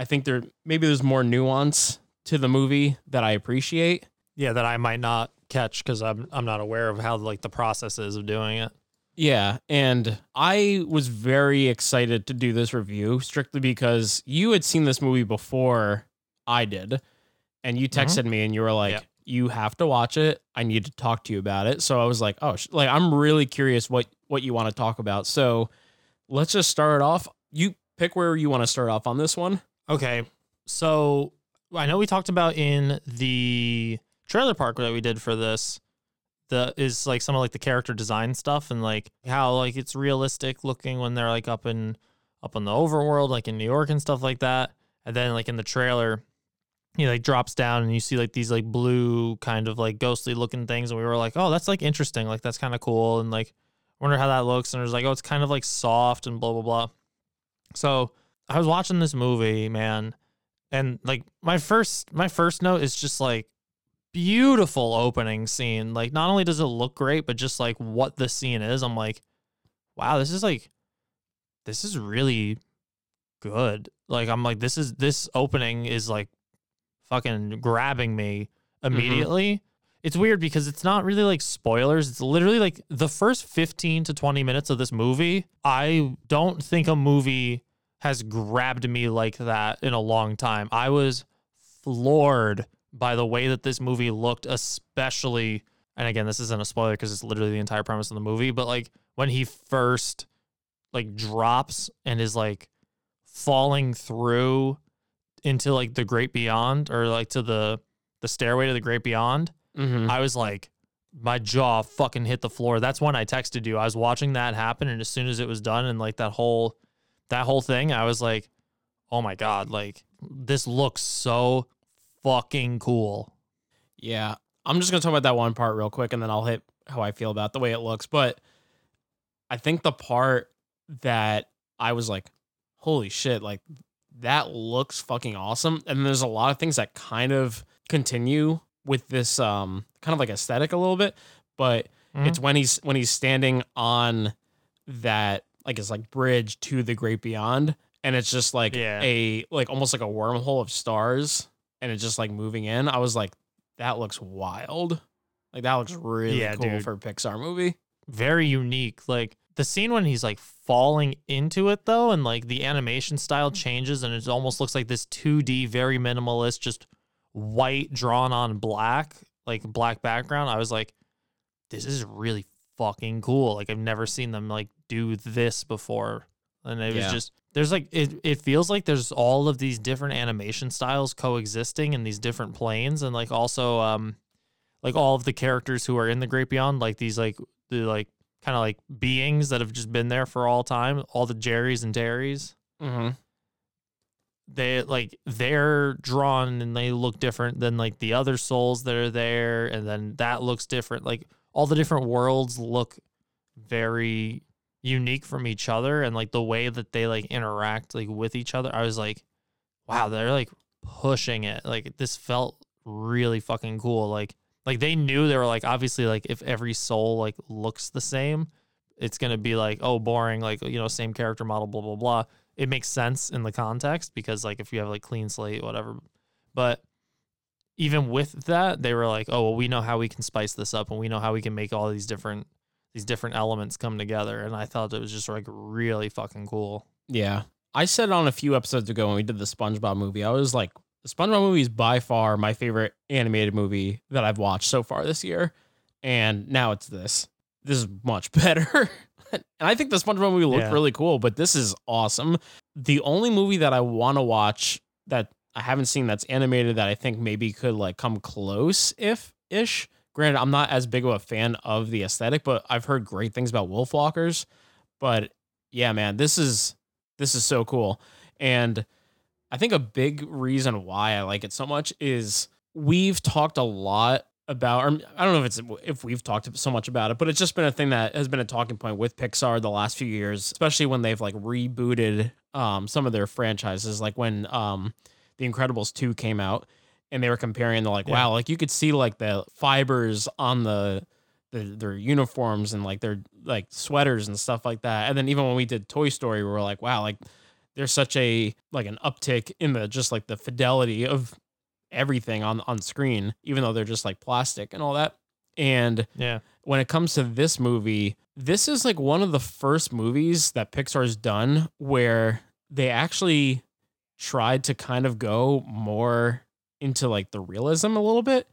I think there maybe there's more nuance to the movie that I appreciate. Yeah, that I might not catch because I'm I'm not aware of how like the process is of doing it. Yeah, and I was very excited to do this review strictly because you had seen this movie before I did, and you mm-hmm. texted me and you were like, Yep. "You have to watch it. I need to talk to you about it." So I was like, "Oh, sh- like I'm really curious what what you want to talk about." So let's just start off. You pick where you want to start off on this one. Okay. So I know we talked about in the trailer park that we did for this the is like some of like the character design stuff and like how like it's realistic looking when they're like up in up in the overworld like in New York and stuff like that. And then like in the trailer he like drops down and you see like these like blue kind of like ghostly looking things and we were like, "Oh, that's like interesting. Like that's kind of cool." And like wonder how that looks and it was like, "Oh, it's kind of like soft and blah blah blah." So, I was watching this movie, man, and like my first my first note is just like beautiful opening scene. Like not only does it look great, but just like what the scene is, I'm like, wow, this is like this is really good. Like I'm like this is this opening is like fucking grabbing me mm-hmm. immediately. It's weird because it's not really like spoilers. It's literally like the first 15 to 20 minutes of this movie. I don't think a movie has grabbed me like that in a long time. I was floored by the way that this movie looked, especially. And again, this isn't a spoiler because it's literally the entire premise of the movie. But like when he first like drops and is like falling through into like the great beyond or like to the the stairway to the great beyond Mm-hmm. I was like, my jaw fucking hit the floor. That's when I texted you. I was watching that happen, and as soon as it was done, and like that whole, that whole thing, I was like, oh my god, like this looks so fucking cool. Yeah. I'm just going to talk about that one part real quick and then I'll hit how I feel about the way it looks. But I think the part that I was like, holy shit, like that looks fucking awesome. And there's a lot of things that kind of continue with this um kind of like aesthetic a little bit, but Mhm. it's when he's when he's standing on that like it's like bridge to the great beyond and it's just like Yeah. a like almost like a wormhole of stars and it's just like moving in. I was like that looks wild. Like that looks really Yeah, cool dude. for a Pixar movie. very unique. Like the scene when he's like falling into it though, and like the animation style mm. changes, and it almost looks like this 2D, very minimalist, just white drawn on black, like black background. I was like, this is really fucking cool. Like I've never seen them like do this before. And it was just there's like it it feels like there's all of these different animation styles coexisting in these different planes and like also um like all of the characters who are in the great beyond like these like the like kind of like beings that have just been there for all time all the jerrys and terrys Mm-hmm. they like they're drawn and they look different than like the other souls that are there and then that looks different like all the different worlds look very unique from each other and like the way that they like interact like with each other i was like wow they're like pushing it. Like this felt really fucking cool. Like like they knew they were like obviously like if every soul like looks the same it's gonna be like oh boring like you know same character model blah blah blah. It makes sense in the context because like if you have like clean slate whatever. But even with that they were like oh well we know how we can spice this up and we know how we can make all these different these different elements come together and i thought it was just like really fucking cool Yeah. I said on a few episodes ago when we did the SpongeBob movie, I was like, the SpongeBob movie is by far my favorite animated movie that I've watched so far this year. And now it's this. This is much better. and I think the SpongeBob movie looked Yeah. really cool, but this is awesome. The only movie that I want to watch that I haven't seen that's animated that I think maybe could like come close if ish. Granted, I'm not as big of a fan of the aesthetic, but I've heard great things about Wolfwalkers. But yeah, man, this is this is so cool. And I think a big reason why I like it so much is we've talked a lot about, or I don't know if it's if we've talked so much about it, but it's just been a thing that has been a talking point with Pixar the last few years, especially when they've like rebooted um, some of their franchises, like when um, The Incredibles 2 came out and they were comparing the like, Yeah. wow, like you could see like the fibers on the the, their uniforms and like their like sweaters and stuff like that. And then even when we did Toy Story, we were like, wow, like there's such a like an uptick in the just like the fidelity of everything on on screen, even though they're just like plastic and all that. And yeah when it comes to this movie, this is like one of the first movies that Pixar's done where they actually tried to kind of go more into like the realism a little bit.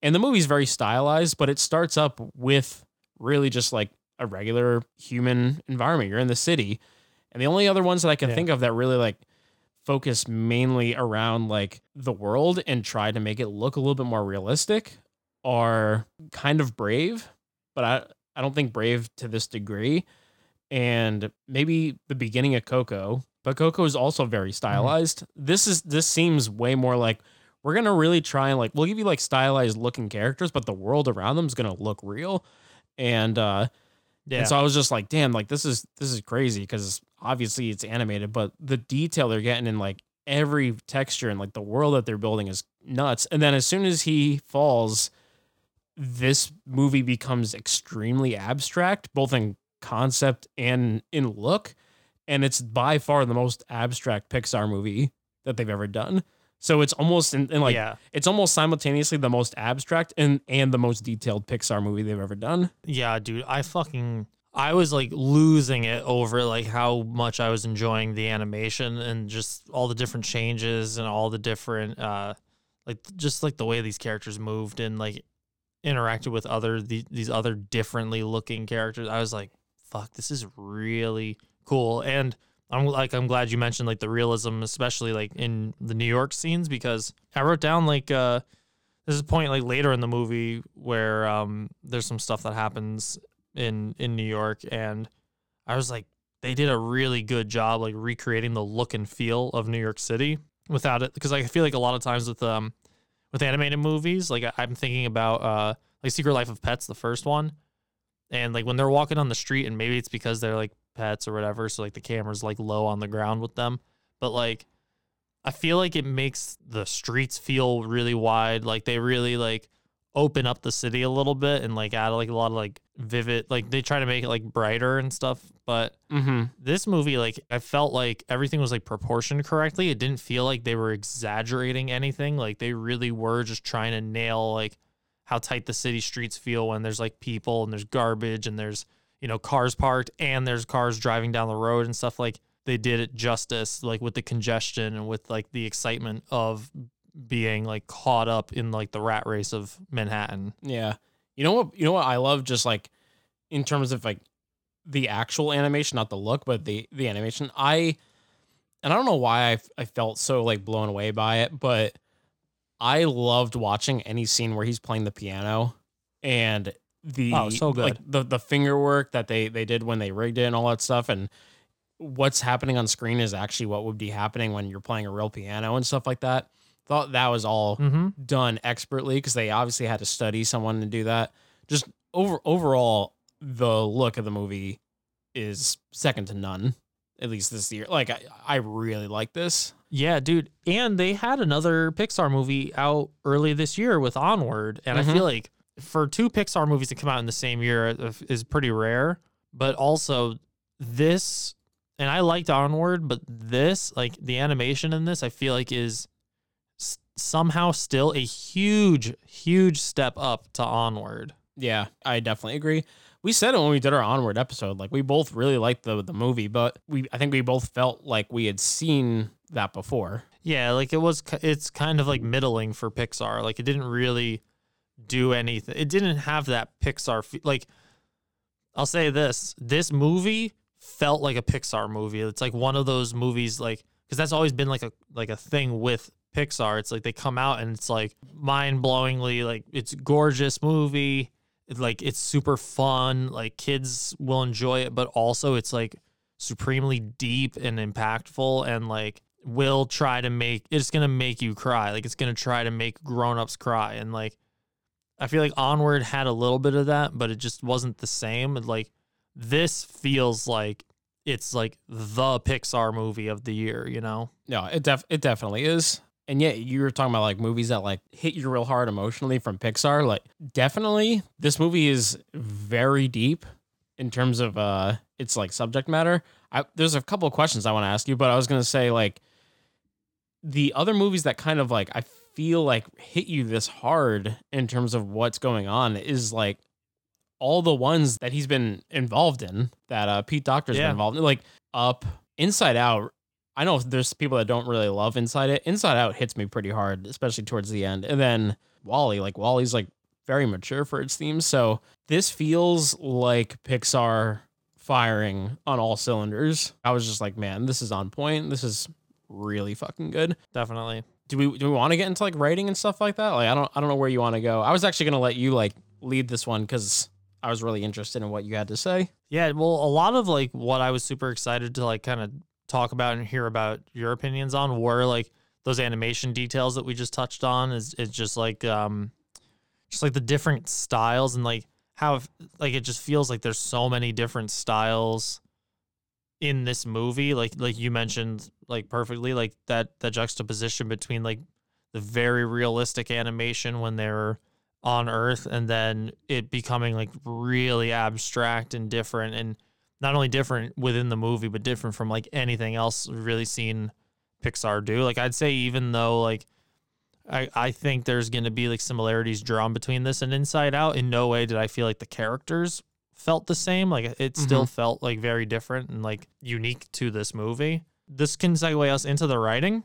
And the movie's very stylized, but it starts up with really just like a regular human environment. You're in the city. And the only other ones that I can Yeah. think of that really like focus mainly around like the world and try to make it look a little bit more realistic are kind of brave, but I I don't think brave to this degree. And maybe the beginning of Coco, but Coco is also very stylized. This is this seems way more like we're gonna really try and like we'll give you like stylized looking characters, but the world around them is gonna look real. And uh yeah and so I was just like, damn, like this is this is crazy because obviously it's animated, but the detail they're getting in like every texture and like the world that they're building is nuts. And then as soon as he falls, this movie becomes extremely abstract, both in concept and in look. And it's by far the most abstract Pixar movie that they've ever done. So it's almost in, in like yeah it's almost simultaneously the most abstract and and the most detailed Pixar movie they've ever done. Yeah, dude, I fucking I was like losing it over like how much I was enjoying the animation and just all the different changes and all the different uh like just like the way these characters moved and like interacted with other the, these other differently looking characters. I was like, fuck, this is really cool. And I'm like I'm glad you mentioned like the realism, especially like in the New York scenes, because I wrote down like uh there's a point like later in the movie where um there's some stuff that happens in in New York and I was like they did a really good job like recreating the look and feel of New York City without it because I feel like a lot of times with um with animated movies like I'm thinking about uh like Secret Life of Pets the first one and like when they're walking on the street and maybe it's because they're like pets or whatever so like the camera's like low on the ground with them but like I feel like it makes the streets feel really wide. Like they really like open up the city a little bit and like add like a lot of like vivid like they try to make it like brighter and stuff. But Mm-hmm. this movie, like I felt like everything was like proportioned correctly. It didn't feel like they were exaggerating anything. Like they really were just trying to nail like how tight the city streets feel when there's like people and there's garbage and there's you know cars parked and there's cars driving down the road and stuff like they did it justice like with the congestion and with like the excitement of being like caught up in like the rat race of Manhattan. Yeah. You know what? You know what I love just like in terms of like the actual animation, not the look, but the the animation. I and I don't know why I I felt so like blown away by it, but I loved watching any scene where he's playing the piano and the Oh, so good. like the the finger work that they they did when they rigged it and all that stuff and what's happening on screen is actually what would be happening when you're playing a real piano and stuff like that. Thought that was all Mm-hmm. done expertly because they obviously had to study someone to do that. Just over overall, the look of the movie is second to none. At least this year, like I, I really like this. Yeah, dude. And they had another Pixar movie out early this year with Onward. And Mhm. I feel like for two Pixar movies to come out in the same year uh, is pretty rare. But also, this, and I liked Onward, but this, like the animation in this, I feel like is s- somehow still a huge, huge step up to Onward. Yeah, I definitely agree. We said it when we did our onward episode. Like we both really liked the the movie, but we I think we both felt like we had seen that before. Yeah, like it was, it's kind of like middling for Pixar. Like it didn't really do anything. It didn't have that Pixar, fe- like, I'll say this this movie felt like a Pixar movie. It's like one of those movies, like, because that's always been like a like a thing with Pixar. It's like they come out and it's like mind blowingly, like it's gorgeous movie. Like it's super fun. Like kids will enjoy it, but also it's like supremely deep and impactful and like will try to make it's gonna make you cry. Like it's gonna try to make grown-ups cry. And like I feel like Onward had a little bit of that, but it just wasn't the same. Like this feels like it's like the Pixar movie of the year, you know? No, it def it definitely is. And yet you were talking about like movies that like hit you real hard emotionally from Pixar. Like definitely this movie is very deep in terms of uh its like subject matter. I, there's a couple of questions I want to ask you, but I was gonna say like the other movies that kind of like I feel like hit you this hard in terms of what's going on is like all the ones that he's been involved in that uh Pete Docter's Yeah. been involved in, like Up, Inside Out. I know there's people that don't really love Inside It. Inside Out hits me pretty hard, especially towards the end. And then WALL-E, like WALL-E's like very mature for its themes. So this feels like Pixar firing on all cylinders. I was just like, man, this is on point. This is really fucking good. Definitely. Do we do we want to get into like writing and stuff like that? Like I don't I don't know where you want to go. I was actually gonna let you like lead this one because I was really interested in what you had to say. Yeah, well, a lot of like what I was super excited to like kind of talk about and hear about your opinions on were like those animation details that we just touched on. Is it's just like um, just like the different styles and like how like it just feels like there's so many different styles in this movie. Like like you mentioned like perfectly like that that juxtaposition between like the very realistic animation when they're on Earth and then it becoming like really abstract and different and not only different within the movie but different from like anything else we've really seen Pixar do. Like I'd say even though like I I think there's going to be like similarities drawn between this and Inside Out in no way did I feel like the characters felt the same. Like it still felt like very different and like unique to this movie. This can segue us into the writing.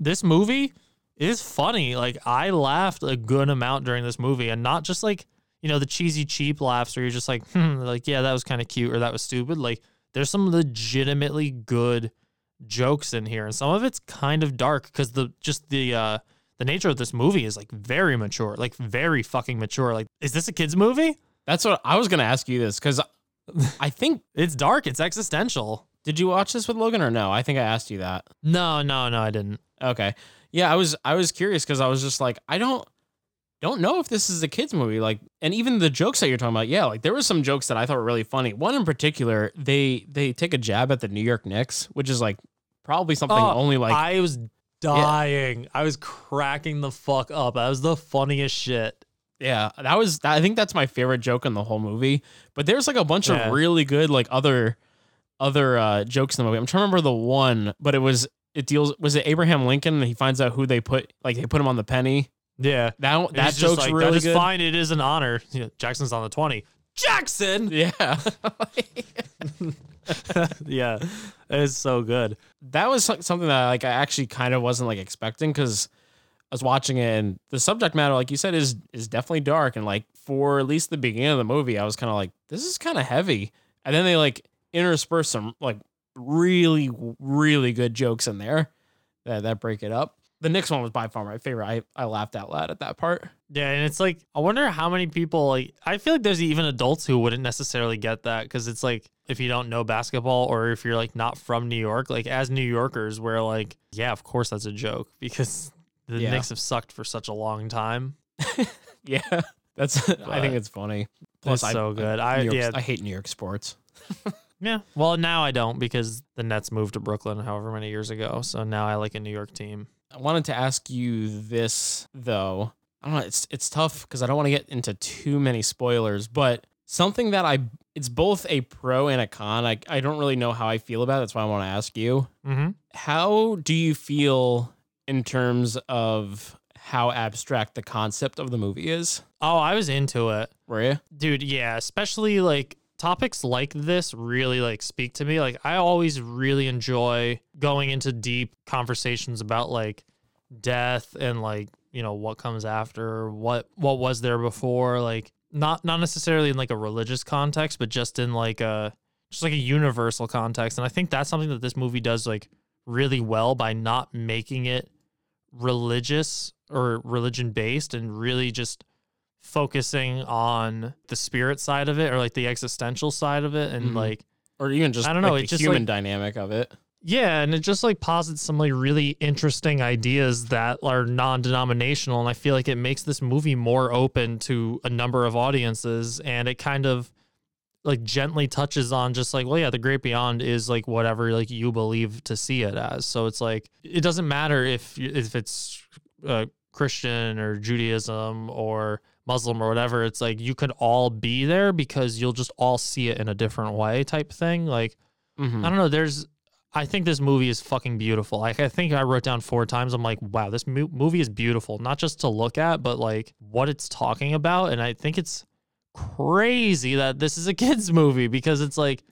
This movie is funny. Like I laughed a good amount during this movie, and not just like you know the cheesy cheap laughs where you're just like, hmm, like yeah, that was kind of cute or that was stupid. Like there's some legitimately good jokes in here, and some of it's kind of dark because the just the uh the nature of this movie is like very mature, like very fucking mature. Like, is this a kids movie? That's what I was gonna ask you this because I think It's dark. It's existential. did you watch this with Logan or no? I think I asked you that. No, no, no, I didn't. Okay. Yeah, I was I was curious because I was just like, I don't don't know if this is a kids movie. Like, and even the jokes that you're talking about, yeah, like there were some jokes that I thought were really funny. One in particular, they they take a jab at the New York Knicks, which is like probably something Oh, only like I was dying. I was cracking the fuck up. That was the funniest shit. Yeah, that was. I think that's my favorite joke in the whole movie. But there's like a bunch Yeah. of really good like other other uh, jokes in the movie. I'm trying to remember the one, but it was it deals was it Abraham Lincoln and he finds out who they put like they put him on the penny. Yeah. That that joke's like, really that good. fine. It is an honor. Yeah, Jackson's on the 20. Jackson! Yeah. yeah. It's so good. that was something that like I actually kind of wasn't like expecting because I was watching it and the subject matter, like you said, is is definitely dark and like for at least the beginning of the movie, I was kind of like, this is kind of heavy, and then they like intersperse some like really really good jokes in there that that break it up. The next one was by far my favorite. I I laughed out loud at that part. Yeah, and it's like I wonder how many people like I feel like there's even adults who wouldn't necessarily get that because it's like if you don't know basketball or if you're like not from New York, like as New Yorkers, we're like, yeah, of course that's a joke because the Yeah. Knicks have sucked for such a long time. Yeah, that's. I think it's funny. Plus, it's I, so good. New I York- yeah I hate New York sports. yeah. Well, now I don't because the Nets moved to Brooklyn however many years ago. So now I like a New York team. I wanted to ask you this though. I don't know. It's it's tough because I don't want to get into too many spoilers, but something that I it's both a pro and a con. I I don't really know how I feel about it. That's why I want to ask you. Mm-hmm. How do you feel in terms of how abstract the concept of the movie is? Oh, I was into it. Were you? dude yeah especially like topics like this really like speak to me like i always really enjoy going into deep conversations about like death and like you know what comes after what what was there before like not not necessarily in like a religious context but just in like a just like a universal context and i think that's something that this movie does like really well by not making it religious or religion based and really just focusing on the spirit side of it or like the existential side of it and Mhm. like Or even just I don't know, like it the just, human like- dynamic of it. yeah and it just like posits some like really interesting ideas that are non-denominational and i feel like it makes this movie more open to a number of audiences and it kind of like gently touches on just like well yeah the great beyond is like whatever like you believe to see it as so it's like it doesn't matter if if it's uh, christian or judaism or muslim or whatever it's like you could all be there because you'll just all see it in a different way type thing like Mhm. I don't know. There's, I think this movie is fucking beautiful. Like, I think I wrote down four times. I'm like, wow, this mo- movie is beautiful, not just to look at, but like what it's talking about. And I think it's crazy that this is a kids' movie because it's like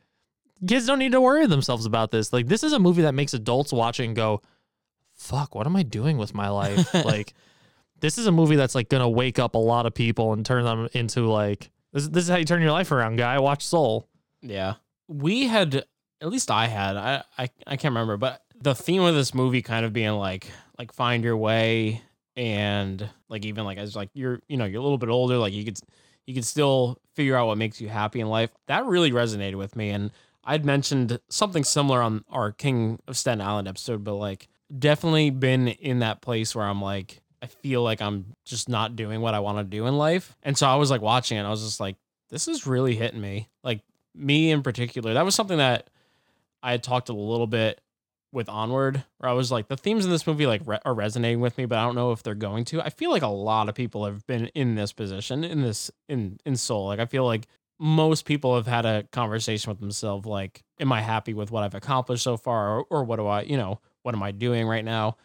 kids don't need to worry themselves about this. Like, this is a movie that makes adults watch it and go, fuck, what am I doing with my life? like, this is a movie that's like gonna wake up a lot of people and turn them into like, this, this is how you turn your life around, guy. Watch Soul. Yeah. We had at least I had, I, I I can't remember, but the theme of this movie kind of being like like find your way and like even like as like you're you know, you're a little bit older, like you could you can still figure out what makes you happy in life. That really resonated with me and I'd mentioned something similar on our King of Staten Island episode, but like definitely been in that place where I'm like I feel like I'm just not doing what I want to do in life. And so I was like watching it, I was just like, this is really hitting me. Like me in particular. That was something that I had talked a little bit with Onward, where I was like, the themes in this movie like re- are resonating with me, but I don't know if they're going to. I feel like a lot of people have been in this position, in this in in Soul. Like I feel like most people have had a conversation with themselves, like, am I happy with what I've accomplished so far, or, or what do I, you know, what am I doing right now?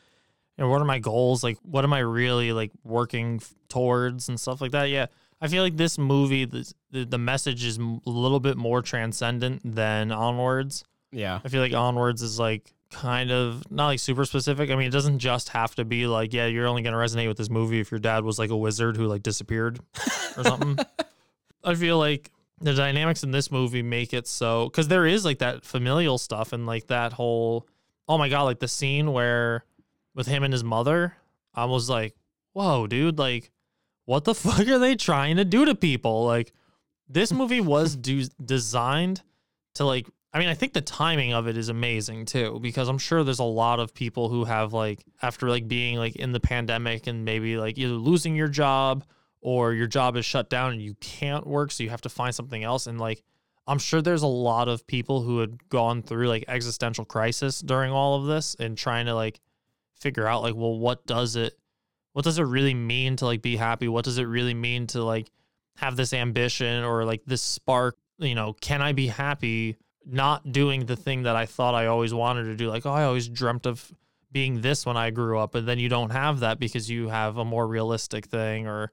and what are my goals like what am i really like working towards and stuff like that yeah i feel like this movie the, the, the message is m- a little bit more transcendent than onwards Yeah. i feel like onwards is like kind of not like super specific i mean it doesn't just have to be like yeah you're only going to resonate with this movie if your dad was like a wizard who like disappeared or something i feel like the dynamics in this movie make it so because there is like that familial stuff and like that whole oh my god like the scene where with him and his mother, I was like, whoa, dude, like, what the fuck are they trying to do to people? Like, this movie was do- designed to, like, I mean, I think the timing of it is amazing too, because I'm sure there's a lot of people who have, like, after, like, being, like, in the pandemic and maybe, like, either losing your job or your job is shut down and you can't work, so you have to find something else. And, like, I'm sure there's a lot of people who had gone through like existential crisis during all of this and trying to like figure out like, well, what does it, what does it really mean to like be happy? What does it really mean to like have this ambition or like this spark? You know, can I be happy not doing the thing that I thought I always wanted to do? Like, oh, I always dreamt of being this when I grew up, and then you don't have that because you have a more realistic thing or,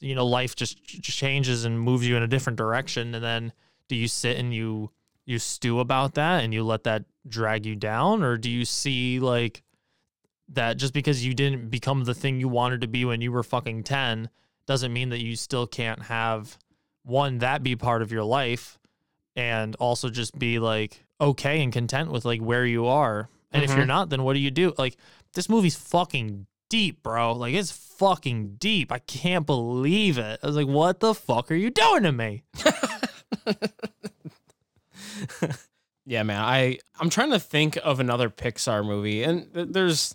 you know, life just changes and moves you in a different direction, and then do you sit and you you stew about that and you let that drag you down or do you see like that just because you didn't become the thing you wanted to be when you were fucking 10 doesn't mean that you still can't have one that be part of your life and also just be like okay and content with like where you are and if you're Mhm. not then what do you do like this movie's fucking deep bro like it's fucking deep i can't believe it i was like what the fuck are you doing to me Yeah, man. I I'm trying to think of another Pixar movie, and th- there's,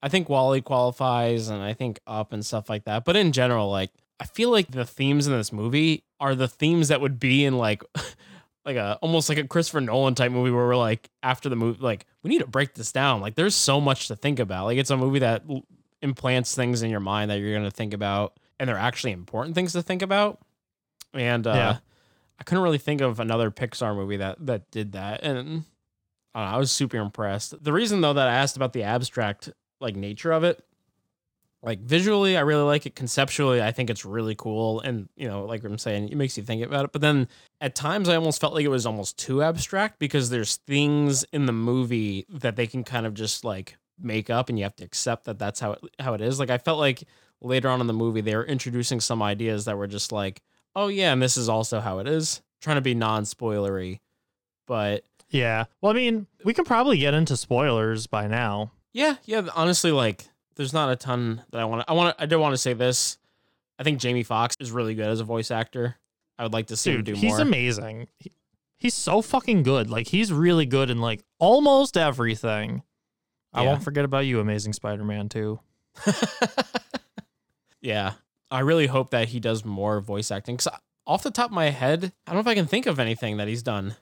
I think WALL-E qualifies, and I think Up and stuff like that. But in general, like I feel like the themes in this movie are the themes that would be in like, like a almost like a Christopher Nolan type movie where we're like after the movie, like we need to break this down. Like there's so much to think about. Like it's a movie that implants things in your mind that you're gonna think about, and they're actually important things to think about. And uh, Yeah. I couldn't really think of another Pixar movie that that did that, and I, don't know, I was super impressed. The reason though that I asked about the abstract like nature of it, like visually, I really like it. Conceptually, I think it's really cool, and you know, like I'm saying, it makes you think about it. But then at times, I almost felt like it was almost too abstract because there's things in the movie that they can kind of just like make up, and you have to accept that that's how it how it is. Like I felt like later on in the movie, they were introducing some ideas that were just like oh yeah, and this is also how it is. Trying to be non-spoilery, but Yeah. Well, I mean, we can probably get into spoilers by now. yeah, yeah. Honestly, like, there's not a ton that I want to. I want. To. I do want to say this. I think Jamie Foxx is really good as a voice actor. I would like to see Dude, him do he's more. He's amazing. He- he's so fucking good. Like he's really good in like almost everything. I won't forget about you, Amazing Spider-Man too. yeah, I really hope that he does more voice acting. Cause off the top of my head, I don't know if I can think of anything that he's done.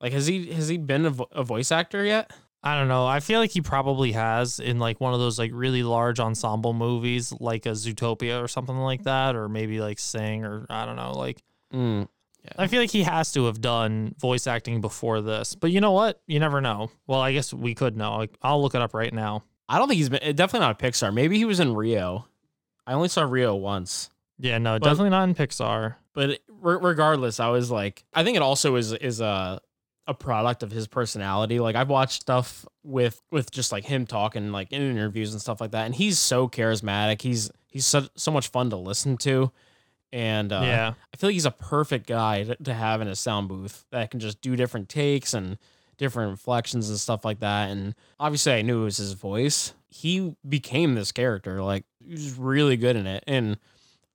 Like, has he has he been a, vo- a voice actor yet? I don't know. I feel like he probably has in like one of those like really large ensemble movies, like a Zootopia or something like that, or maybe like Sing or I don't know. Like Mm, I feel like he has to have done voice acting before this. But you know what? You never know. Well, I guess we could know. Like, I'll look it up right now. I don't think he's been. eh, Definitely not a Pixar. Maybe he was in Rio. I only saw Rio once. Yeah, no, But- definitely not in Pixar. but re- regardless i was like i think it also is is a a product of his personality like i've watched stuff with with just like him talking like in interviews and stuff like that and he's so charismatic he's he's so, so much fun to listen to and uh, Yeah. i feel like he's a perfect guy to, to have in a sound booth that can just do different takes and different inflections and stuff like that and obviously i knew it was his voice he became this character like he was really good in it and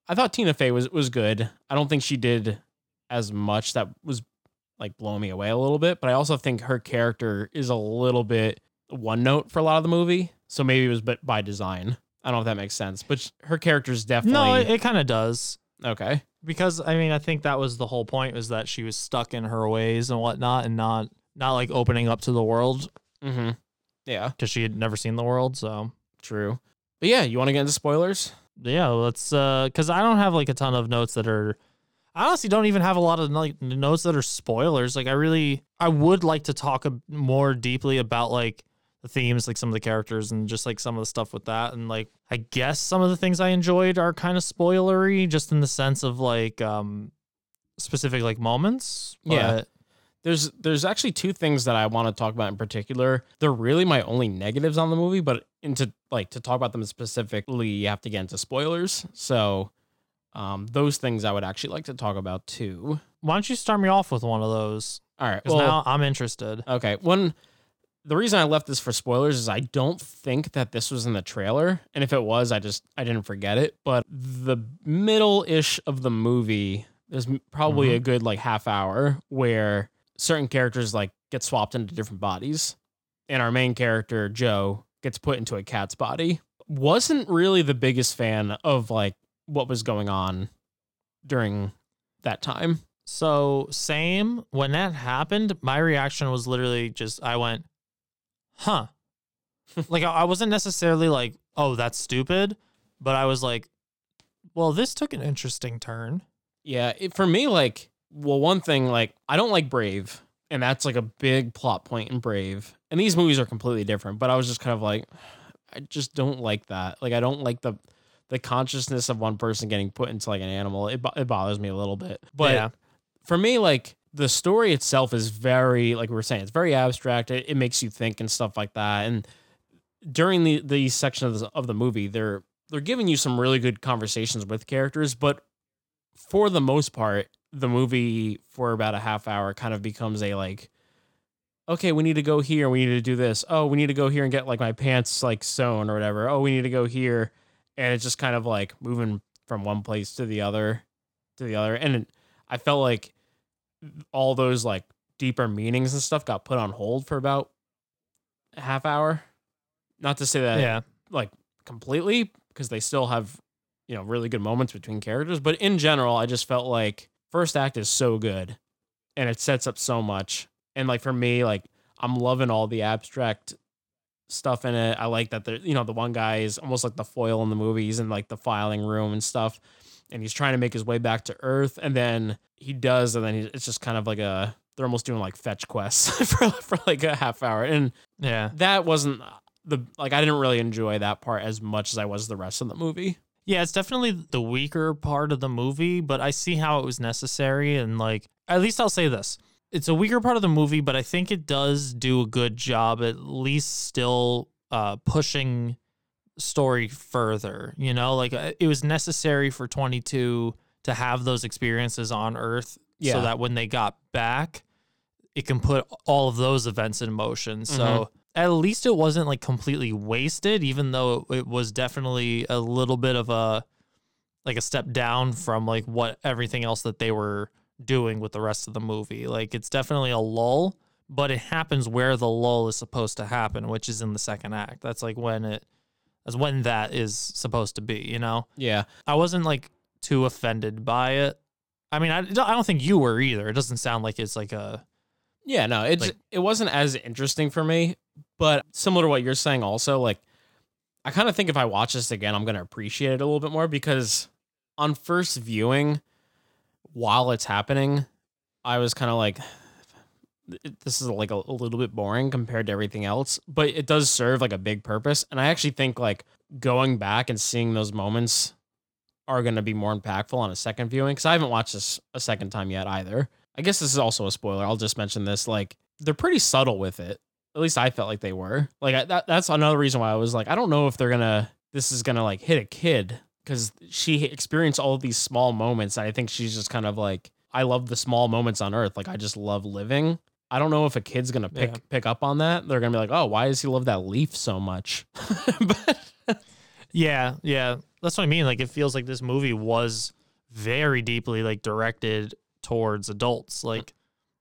I thought Tina Fey was was good. I don't think she did as much that was like blowing me away a little bit, but I also think her character is a little bit one note for a lot of the movie. So maybe it was but by design. I don't know if that makes sense, but her character is definitely No, it, it kind of does. okay. Because I mean, I think that was the whole point was that she was stuck in her ways and whatnot, and not not like opening up to the world Mm-hmm. Yeah, because she had never seen the world. So true. But yeah, you want to get into spoilers? yeah, let's. uh Because I don't have like a ton of notes that are. I honestly don't even have a lot of like notes that are spoilers. Like I really, I would like to talk a, more deeply about like the themes, like some of the characters, and just like some of the stuff with that. And like, I guess some of the things I enjoyed are kind of spoilery, just in the sense of like um specific like moments. Yeah. There's there's actually two things that I want to talk about in particular. They're really my only negatives on the movie, but into like to talk about them specifically, you have to get into spoilers. So um those things I would actually like to talk about too. Why don't you start me off with one of those? All right. Because Well, now I'm interested. okay. One the reason I left this for spoilers is I don't think that this was in the trailer. And if it was, I just I didn't forget it. But the middle ish of the movie, there's probably a good like half hour where certain characters like get swapped into different bodies. And our main character, Joe, gets put into a cat's body. Wasn't really the biggest fan of like what was going on during that time. So same when that happened, my reaction was literally just I went, huh. like I wasn't necessarily like, oh, that's stupid, but I was like, well, this took an interesting turn. Yeah, it, for me, like, well, one thing, like, I don't like Brave, and that's like a big plot point in Brave. And these movies are completely different, but I was just kind of like, I just don't like that. Like, I don't like the the consciousness of one person getting put into like an animal. It it bothers me a little bit. But Yeah. for me, like, the story itself is very, like we were saying, it's very abstract. It, it makes you think and stuff like that. And during the the section of the, of the movie, they're they're giving you some really good conversations with characters, but for the most part, the movie for about a half hour kind of becomes a like, okay, we need to go here, we need to do this. Oh, we need to go here and get like my pants like sewn or whatever. Oh, we need to go here, and it's just kind of like moving from one place to the other, to the other, and it, I felt like all those like deeper meanings and stuff got put on hold for about a half hour. Not to say that Yeah. like completely because they still have you know really good moments between characters, but in general, I just felt like first act is so good and it sets up so much. And like for me, like I'm loving all the abstract stuff in it. I like that there, you know, the one guy is almost like the foil in the movies and like the filing room and stuff. And he's trying to make his way back to Earth, and then he does, and then he, it's just kind of like a they're almost doing like fetch quests for for like a half hour, and Yeah. that wasn't the like I didn't really enjoy that part as much as I was the rest of the movie. Yeah, it's definitely the weaker part of the movie, but I see how it was necessary. And like, at least I'll say this it's a weaker part of the movie, but I think it does do a good job, at least still uh, pushing story further. You know, like uh, it was necessary for 22 to have those experiences on Earth Yeah. so that when they got back, it can put all of those events in motion. So Mhm. at least it wasn't like completely wasted, even though it, it was definitely a little bit of a like a step down from like what everything else that they were doing with the rest of the movie. Like it's definitely a lull, but it happens where the lull is supposed to happen, which is in the second act. That's like when it that's when that is supposed to be, you know? Yeah. I wasn't like too offended by it. I mean, I, I don't think you were either. It doesn't sound like it's like a Yeah, no, it's Like- it wasn't as interesting for me, but similar to what you're saying also, like I kind of think if I watch this again, I'm gonna appreciate it a little bit more because on first viewing, while it's happening, I was kind of like this is like a, a little bit boring compared to everything else, but it does serve like a big purpose. And I actually think like going back and seeing those moments are going to be more impactful on a second viewing because I haven't watched this a second time yet either. I guess this is also a spoiler. I'll just mention this. Like they're pretty subtle with it. At least I felt like they were. Like I, that, that's another reason why I was like, I don't know if they're gonna. This is gonna like hit a kid because she experienced all of these small moments. And I think she's just kind of like, I love the small moments on Earth. Like I just love living. I don't know if a kid's gonna pick Yeah. pick up on that. They're gonna be like, oh, why does he love that leaf so much? but Yeah, yeah. That's what I mean. Like it feels like this movie was very deeply like directed towards adults. Like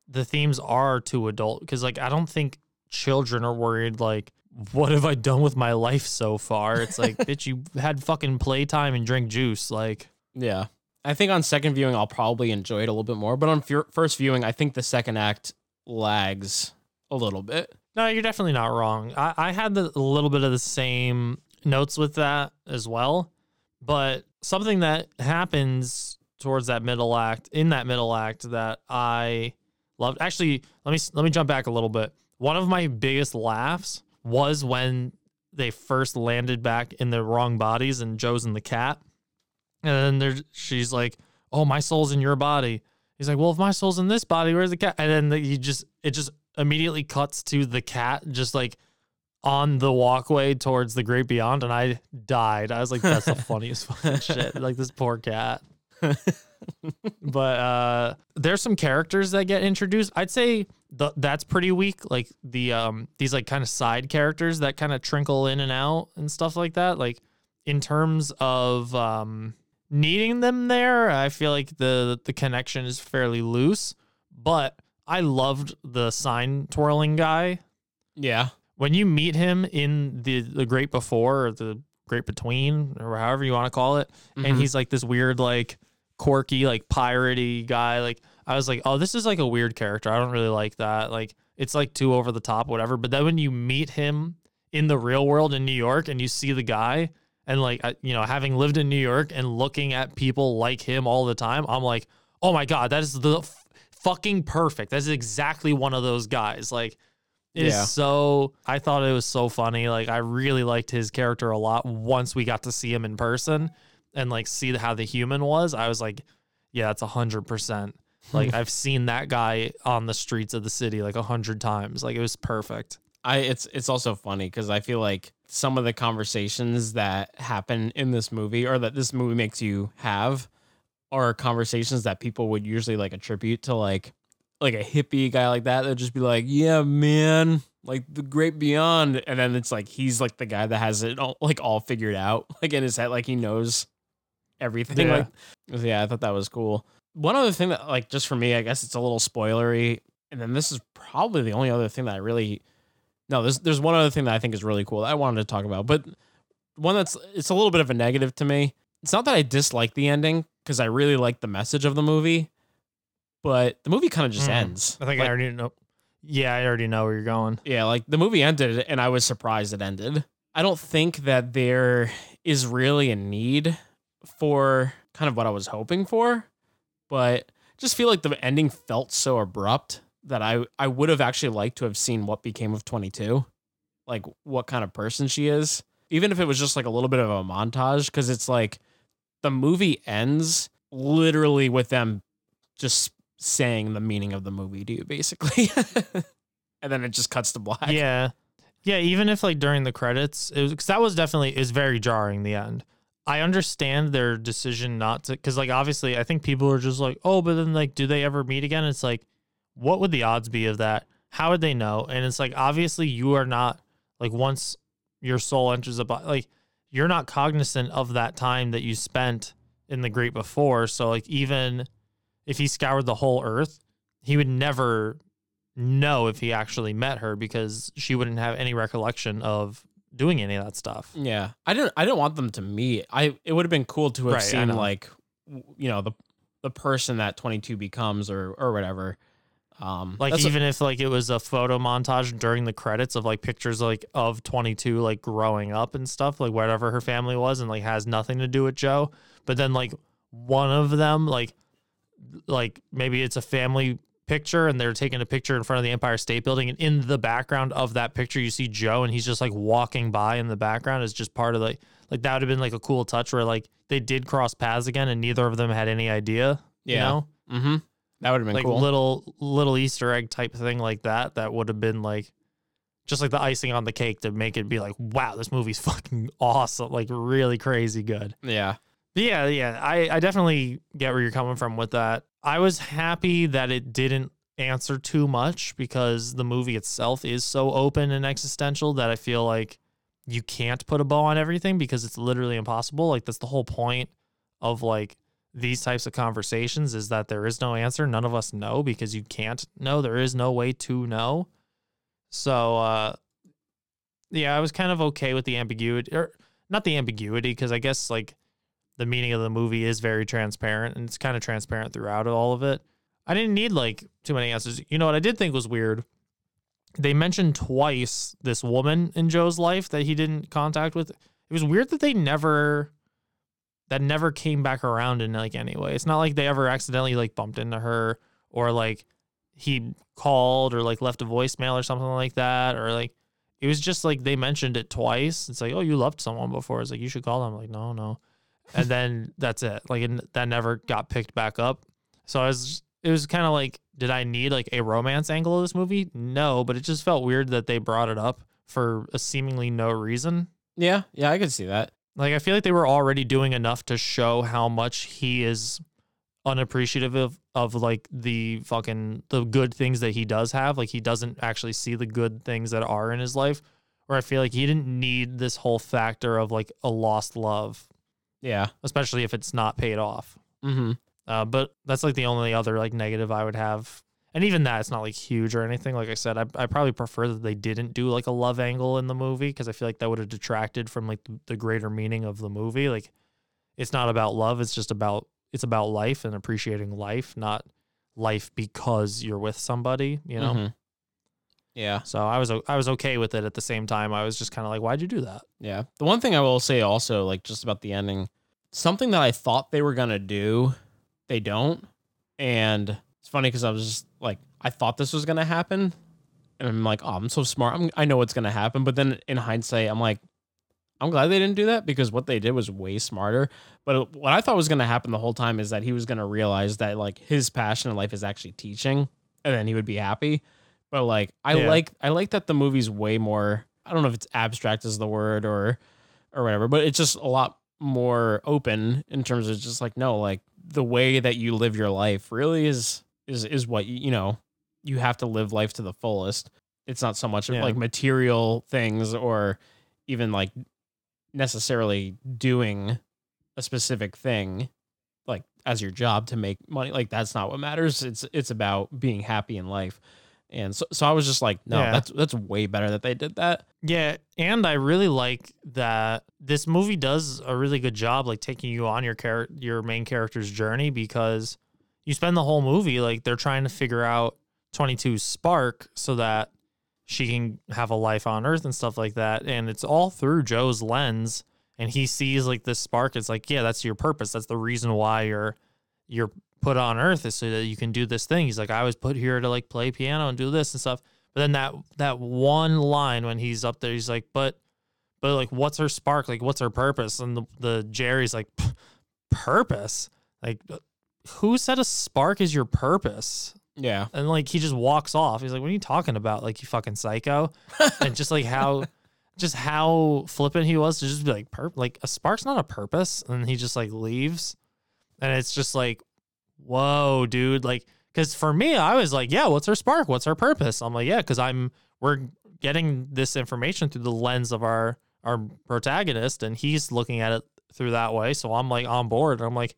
the themes are too adult because like I don't think children are worried like what have I done with my life so far? It's like bitch, you had fucking playtime and drink juice. Like Yeah. I think on second viewing, I'll probably enjoy it a little bit more. But on fir- first viewing, I think the second act lags a little bit. No, you're definitely not wrong. I, I had the, a little bit of the same notes with that as well, but something that happens towards that middle act, in that middle act, that I loved. Actually, let me let me jump back a little bit. One of my biggest laughs was when they first landed back in the wrong bodies, and Joe's in the cat, and then there's she's like, "Oh, my soul's in your body." He's like, "Well, if my soul's in this body, where's the cat?" And then the, he just it just immediately cuts to the cat just like on the walkway towards the great beyond, and I died. I was like, "That's the funniest fucking shit." Like this poor cat. but uh there's some characters that get introduced. I'd say the, that's pretty weak. Like the um these like kind of side characters that kind of trickle in and out and stuff like that. Like in terms of um needing them there, I feel like the the connection is fairly loose. But I loved the sign twirling guy. Yeah. When you meet him in the the great before or the great between or however you want to call it, and Mhm. he's like this weird like quirky like piratey guy like I was like, oh, this is like a weird character. I don't really like that. Like it's like too over the top, whatever. But then when you meet him in the real world in New York and you see the guy and like you know having lived in New York and looking at people like him all the time, I'm like, oh my god, that is the f- fucking perfect. That's exactly one of those guys. Like it is Yeah. so. I thought it was so funny. Like I really liked his character a lot once we got to see him in person and like see how the human was. I was like, yeah, that's a hundred percent. Like hmm. I've seen that guy on the streets of the city like a hundred times. Like it was perfect. I it's it's also funny because I feel like some of the conversations that happen in this movie or that this movie makes you have are conversations that people would usually like attribute to like like a hippie guy like that. They'd just be like, "Yeah, man, like the great beyond," and then it's like he's like the guy that has it all, like all figured out, like in his head, like he knows everything. Yeah. Like, yeah, I thought that was cool. One other thing that like just for me, I guess it's a little spoilery, and then this is probably the only other thing that I really no, there's there's one other thing that I think is really cool that I wanted to talk about, but one that's it's a little bit of a negative to me. It's not that I dislike the ending because I really like the message of the movie, but the movie kind of just Mm. ends. I think Like, I already know. Yeah, I already know where you're going. yeah, like the movie ended and I was surprised it ended. I don't think that there is really a need for kind of what I was hoping for, but just feel like the ending felt so abrupt that I I would have actually liked to have seen what became of 22. Like what kind of person she is. Even if it was just like a little bit of a montage cuz it's like the movie ends literally with them just saying the meaning of the movie to you basically. and then it just cuts to black. Yeah, yeah. Even if like during the credits, it was because that was definitely is very jarring. The end. I understand their decision not to, because like obviously I think people are just like, oh, but then like, do they ever meet again? It's like, what would the odds be of that? How would they know? And it's like obviously you are not like once your soul enters a body, like you're not cognizant of that time that you spent in the great before. So like even if he scoured the whole earth, he would never know if he actually met her because she wouldn't have any recollection of doing any of that stuff. Yeah, I didn't. I didn't want them to meet. I it would have been cool to have Right, seen like, you know, the the person that twenty two becomes or or whatever. Um, Like even if like it was a photo montage during the credits of like pictures like of 22 like growing up and stuff like whatever her family was and like has nothing to do with Joe, but then like one of them like like maybe it's a family picture and they're taking a picture in front of the Empire State Building and in the background of that picture you see Joe and he's just like walking by in the background is just part of like like that would have been like a cool touch where like they did cross paths again and neither of them had any idea. You Yeah. know? mm-hmm. That would have been like cool. little little Easter egg type thing like that. That would have been like just like the icing on the cake to make it be like, wow, this movie's fucking awesome, like really crazy good. yeah, yeah, yeah, I I definitely get where you're coming from with that. I was happy that it didn't answer too much because the movie itself is so open and existential that I feel like you can't put a bow on everything because it's literally impossible. Like that's the whole point of like these types of conversations is that there is no answer. None of us know because you can't know. There is no way to know. So uh yeah, I was kind of okay with the ambiguity or not the ambiguity because I guess like the meaning of the movie is very transparent and it's kind of transparent throughout all of it. I didn't need like too many answers. You know what I did think was weird? They mentioned twice this woman in Joe's life that he didn't contact with. It was weird that they never that never came back around in like any way. It's not like they ever accidentally like bumped into her or like he called or like left a voicemail or something like that or like it was just like they mentioned it twice. It's like, oh, you loved someone before. It's like you should call them. like, no, no, and then that's it. Like it, that never got picked back up. So I was, it was kind of like, did I need like a romance angle of this movie? No, but it just felt weird that they brought it up for a seemingly no reason. yeah, yeah. I could see that. Like I feel like they were already doing enough to show how much he is unappreciative of, of like the fucking the good things that he does have. Like he doesn't actually see the good things that are in his life. Where I feel like he didn't need this whole factor of like a lost love, Yeah. especially if it's not paid off. Mm-hmm. Uh, but that's like the only other like negative I would have. And even that, it's not like huge or anything. Like I said, I, I probably prefer that they didn't do like a love angle in the movie because I feel like that would have detracted from like the, greater meaning of the movie. Like it's not about love; it's just about it's about life and appreciating life, not life because you're with somebody, you know. Mhm. Yeah. So I was I was okay with it at the same time. I was just kind of like, why'd you do that? Yeah. The one thing I will say also, like just about the ending, something that I thought they were gonna do, they don't. And it's funny because I was just like, I thought this was gonna happen. And I'm like, oh, I'm so smart. I'm, I know what's gonna happen. But then in hindsight, I'm like, I'm glad they didn't do that because what they did was way smarter. But uh, what I thought was gonna happen the whole time is that he was gonna realize that like his passion in life is actually teaching, and then he would be happy. But like, I Yeah. like I like that the movie's way more. I don't know if it's abstract is the word or or whatever, but it's just a lot more open in terms of just like no, like the way that you live your life really is is is what you, you know you have to live life to the fullest. It's not so much Yeah. like material things or even like necessarily doing a specific thing like as your job to make money like that's not what matters it's it's about being happy in life and so so I was just like no Yeah. that's that's way better that they did that. Yeah, and I really like that this movie does a really good job like taking you on your char- your main character's journey because you spend the whole movie like they're trying to figure out 22's spark so that she can have a life on earth and stuff like that. And it's all through Joe's lens and he sees like this spark. It's like yeah that's your purpose. That's the reason why you're you're put on earth is so that you can do this thing he's like I was put here to like play piano and do this and stuff but then that that one line when he's up there, he's like, "But, but like, what's her spark? Like, what's her purpose?" And the, the Jerry's like, "Purpose? Like, uh, who said a spark is your purpose?" yeah And like, he just walks off. He's like, "What are you talking about? Like, you fucking psycho!" and just like how, just how flippant he was to just be like, "Purp, like a spark's not a purpose," and he just like leaves, and it's just like, whoa, dude, like. Because for me, I was like, yeah, what's her spark? What's her purpose? I'm like, yeah, because I'm we're getting this information through the lens of our our protagonist, and he's looking at it through that way. So I'm like on board. I'm like,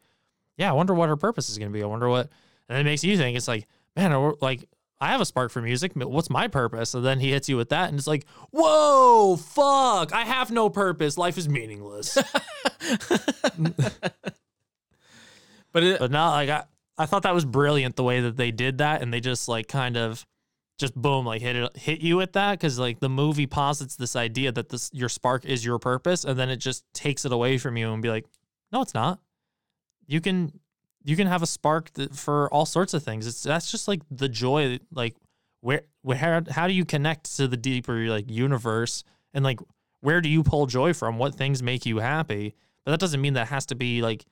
yeah, I wonder what her purpose is going to be. I wonder what, and it makes you think. It's like, man, like I have a spark for music. but What's my purpose? And then he hits you with that, and it's like, whoa, fuck! I have no purpose. Life is meaningless. but it, But now, like I, I thought that was brilliant the way that they did that, and they just like kind of, just boom, like hit it, hit you with that because like the movie posits this idea that this your spark is your purpose, and then it just takes it away from you and be like, no, it's not. You can, you can have a spark that, for all sorts of things. It's that's just like the joy, like where, where, how, how do you connect to the deeper like universe, and like where do you pull joy from? What things make you happy? But that doesn't mean that has to be like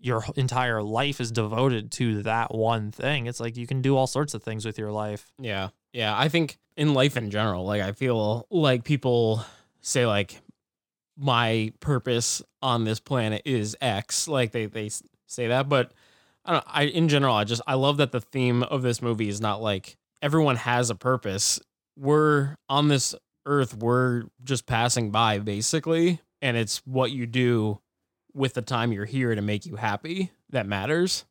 your entire life is devoted to that one thing. It's like you can do all sorts of things with your life. Yeah. Yeah. I think in life in general, like I feel like people say like my purpose on this planet is X. Like they they say that, but I don't I in general I just I love that the theme of this movie is not like everyone has a purpose. We're on this earth, we're just passing by basically, and it's what you do with the time you're here to make you happy that matters.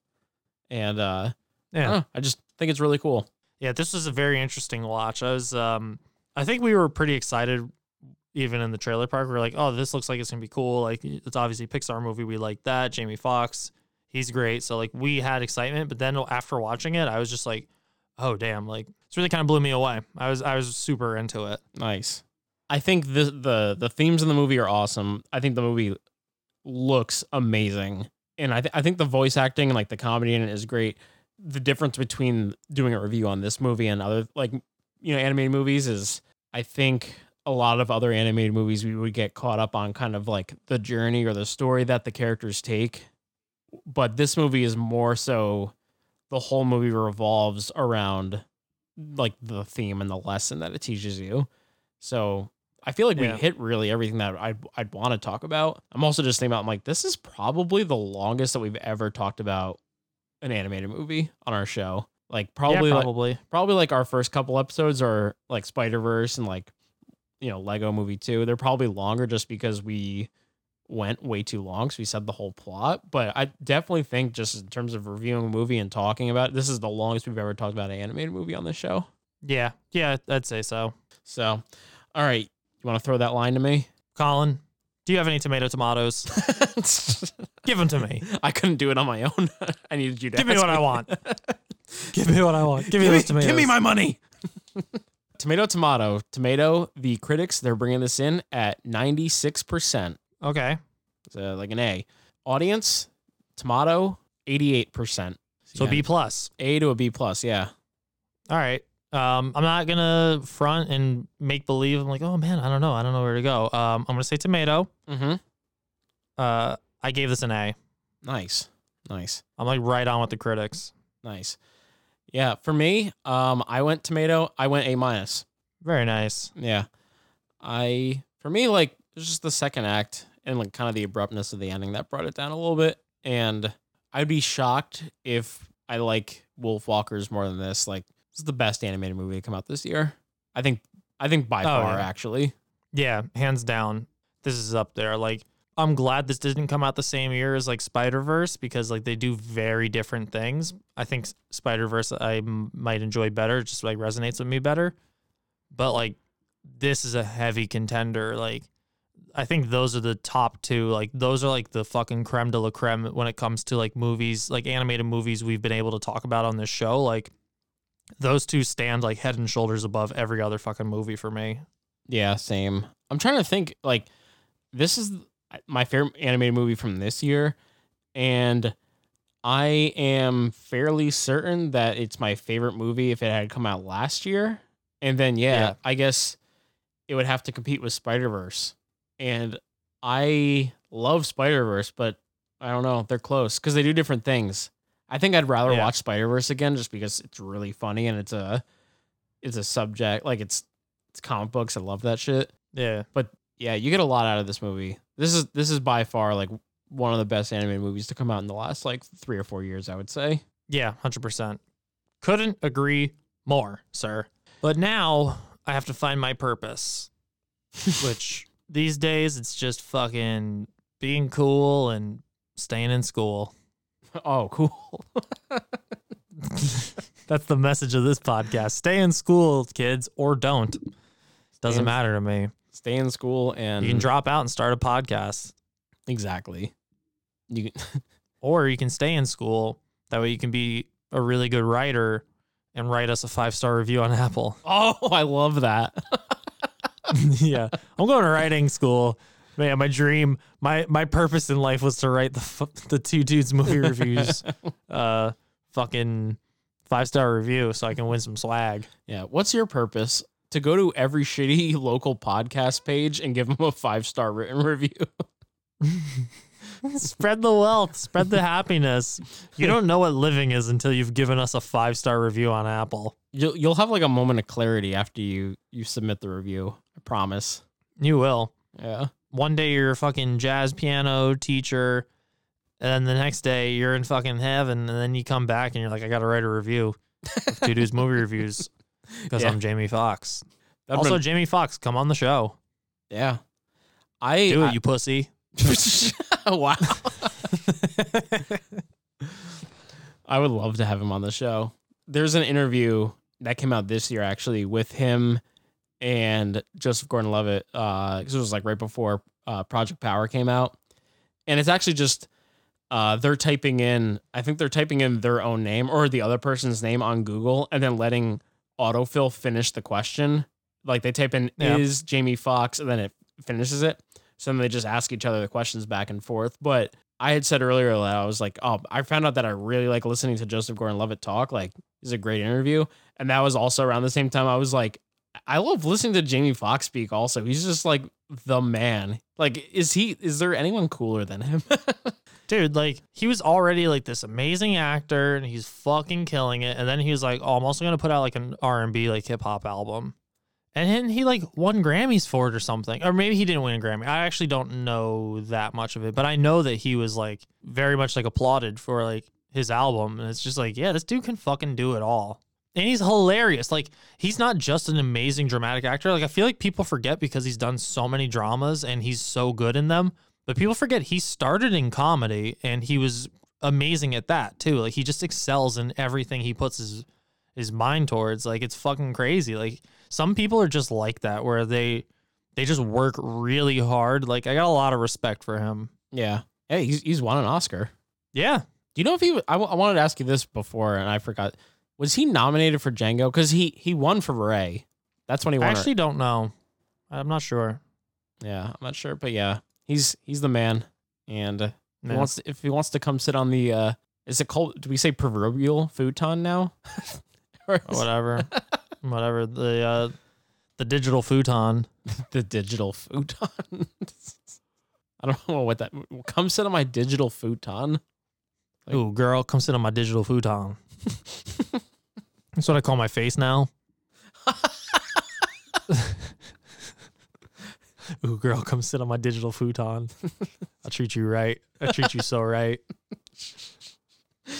And uh Yeah. don't know, I just think it's really cool. Yeah, this was a very interesting watch. I was um I think we were pretty excited even in the trailer park. We're like, "Oh, this looks like it's going to be cool." Like it's obviously a Pixar movie. We like that. Jamie Foxx, he's great. So like we had excitement, but then after watching it, I was just like, "Oh, damn." Like it's really kind of blew me away. I was I was super into it. Nice. I think the the the themes in the movie are awesome. I think the movie looks amazing, and I th- I think the voice acting and like the comedy in it is great. The difference between doing a review on this movie and other like you know animated movies is I think a lot of other animated movies we would get caught up on kind of like the journey or the story that the characters take, but this movie is more so the whole movie revolves around like the theme and the lesson that it teaches you. So I feel like Yeah. we hit really everything that I'd, I'd want to talk about. I'm also just thinking about, I'm like, this is probably the longest that we've ever talked about an animated movie on our show. Like probably, yeah, like, probably. probably like our first couple episodes are like Spider Verse and like you know Lego Movie Two. They're probably longer just because we went way too long, so we said the whole plot. But I definitely think just in terms of reviewing a movie and talking about it, this is the longest we've ever talked about an animated movie on this show. Yeah, yeah, I'd say so. So, all right, you want to throw that line to me? Colin, do you have any tomato tomatoes? Give them to me. I couldn't do it on my own. I needed you to Give me what I want. Give me what I want. Give me those tomatoes. Give me my money. tomato, tomato, tomato. The critics they're bringing this in at ninety six percent. Okay. So like an A. Audience, tomato, eighty eight percent. So B plus. A to a B plus. Yeah. All right. Um, I'm not gonna front and make believe. I'm like, oh man, I don't know. I don't know where to go. Um, I'm gonna say tomato. Mm-hmm. Uh, I gave this an A. Nice. Nice. I'm like right on with the critics. Nice. Yeah. For me, um, I went tomato. I went A minus. Very nice. Yeah. I for me like it's just the second act and like kind of the abruptness of the ending that brought it down a little bit. And I'd be shocked if I like Wolf Walkers more than this. Like this is the best animated movie to come out this year. I think I think by Oh, far yeah. actually. Yeah, hands down. This is up there. Like, I'm glad this didn't come out the same year as like Spider Verse because like they do very different things. I think Spider Verse I m- might enjoy better, just like resonates with me better. But like, this is a heavy contender. Like, I think those are the top two. Like, those are like the fucking creme de la creme when it comes to like movies, like animated movies we've been able to talk about on this show. Like, those two stand like head and shoulders above every other fucking movie for me. Yeah, same. I'm trying to think like this is my favorite animated movie from this year and I am fairly certain that it's my favorite movie if it had come out last year. And then yeah, Yeah. I guess it would have to compete with Spider-Verse. And I love Spider-Verse, but I don't know, they're close cuz they do different things. I think I'd rather Yeah. watch Spider-Verse again just because it's really funny and it's a it's a subject like it's it's comic books. I love that shit. Yeah. But yeah, you get a lot out of this movie. This is this is by far like one of the best animated movies to come out in the last like three or four years, I would say. Yeah, 100%. Couldn't agree more, sir. But now I have to find my purpose, which these days it's just fucking being cool and staying in school. Oh, cool. That's the message of this podcast. Stay in school, kids, or don't. Doesn't in- matter to me. Stay in school and You can drop out and start a podcast, exactly. You can, or you can stay in school. That way you can be a really good writer and write us a five star review on Apple. oh, I love that. yeah, I'm going to writing school. Man, my dream, my my purpose in life was to write the the two dudes movie reviews, uh, fucking five star review, so I can win some swag. yeah. What's your purpose? To go to every shitty local podcast page and give them a five star written review. spread the wealth, spread the happiness. You don't know what living is until you've given us a five star review on Apple. You'll you'll have like a moment of clarity after you you submit the review. I promise. You will. Yeah. One day you're a fucking jazz piano teacher, and then the next day you're in fucking heaven, and then you come back and you're like, I got to write a review of two dudes movie reviews because Yeah. I'm Jamie Foxx. Also, been- Jamie Foxx, come on the show. yeah. I Do it, I- you pussy. wow. I would love to have him on the show. There's an interview that came out this year actually with him and Joseph Gordon-Levitt. Uh, 'cause it was like right before uh, Project Power came out, and it's actually just uh, they're typing in. I think they're typing in their own name or the other person's name on Google, and then letting autofill finish the question. Like they type in Yeah. is Jamie Foxx and then it finishes it. So then they just ask each other the questions back and forth. But I had said earlier that I was like, oh, I found out that I really like listening to Joseph Gordon-Levitt talk. Like, he's a great interview, and that was also around the same time I was like, I love listening to Jamie Foxx speak. Also, he's just like the man. Like, is he? Is there anyone cooler than him? Dude, like he was already like this amazing actor and he's fucking killing it. And then he was like, Oh, I'm also gonna put out like an R and B like hip hop album. And then he like won Grammys for it or something. Or maybe he didn't win a Grammy. I actually don't know that much of it, but I know that he was like very much like applauded for like his album. And it's just like, yeah, this dude can fucking do it all. And he's hilarious. Like he's not just an amazing dramatic actor. Like I feel like people forget because he's done so many dramas and he's so good in them. But people forget he started in comedy and he was amazing at that too. Like he just excels in everything he puts his his mind towards. Like it's fucking crazy. Like some people are just like that where they they just work really hard. Like I got a lot of respect for him. yeah. Hey, he's he's won an Oscar. Yeah. Do you know if he? I, w- I wanted to ask you this before, and I forgot. Was he nominated for Django? Because he he won for Ray. That's when he won. I actually don't know. I'm not sure. yeah, I'm not sure, but yeah, he's he's the man. And uh, if, he wants to, if he wants to come sit on the, uh, is it called? Do we say proverbial futon now? Or is- Whatever. Whatever. The uh the digital futon. the digital futon. I don't know what that. Come sit on my digital futon. Ooh, girl, come sit on my digital futon. That's what I call my face now. Ooh, girl, come sit on my digital futon. I'll treat you right. I treat you so right.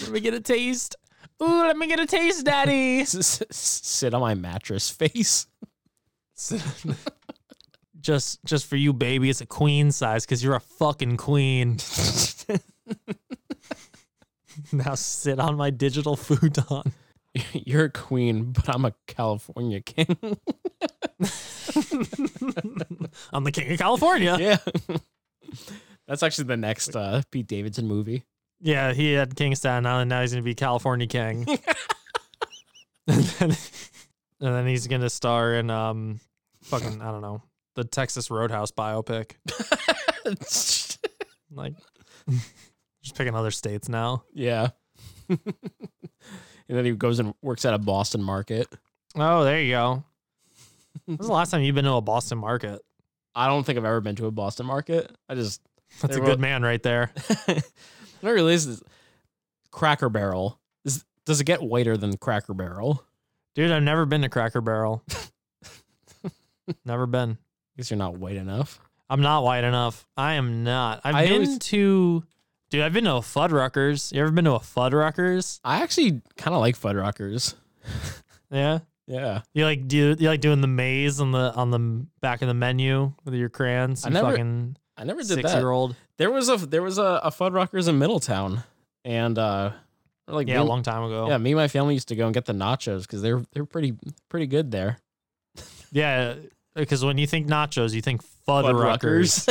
Let me get a taste. Ooh, let me get a taste, daddy. S- sit on my mattress face. just just for you, baby. It's a queen size because you're a fucking queen. now sit on my digital futon. You're a queen, but I'm a California king. I'm the king of California. yeah. That's actually the next uh, Pete Davidson movie. Yeah, he had King Staten Island. Now he's gonna be California King. and, then, and then he's gonna star in um, fucking I don't know, the Texas Roadhouse biopic. Like, just picking other states now. yeah. and then he goes and works at a Boston market. Oh, there you go. When was the last time you've been to a Boston market? I don't think I've ever been to a Boston market. I just That's a wrote- good man right there. I realized is Cracker Barrel is does it get whiter than Cracker Barrel? Dude, I've never been to Cracker Barrel. never been. guess you're not white enough. I'm not white enough. I am not. I've I been always- to, dude. I've been to a Fuddruckers. You ever been to a Fuddruckers? I actually kind of like Fuddruckers. Yeah. Yeah. You like do you like doing the maze on the on the back of the menu with your crayons? I never- fucking I never did six that. year old. There was a there was a, a Fuddruckers in Middletown, and uh, like Yeah, a long time ago. Yeah, me and my family used to go and get the nachos because they're they're pretty pretty good there. Yeah, because when you think nachos, you think Fuddruckers.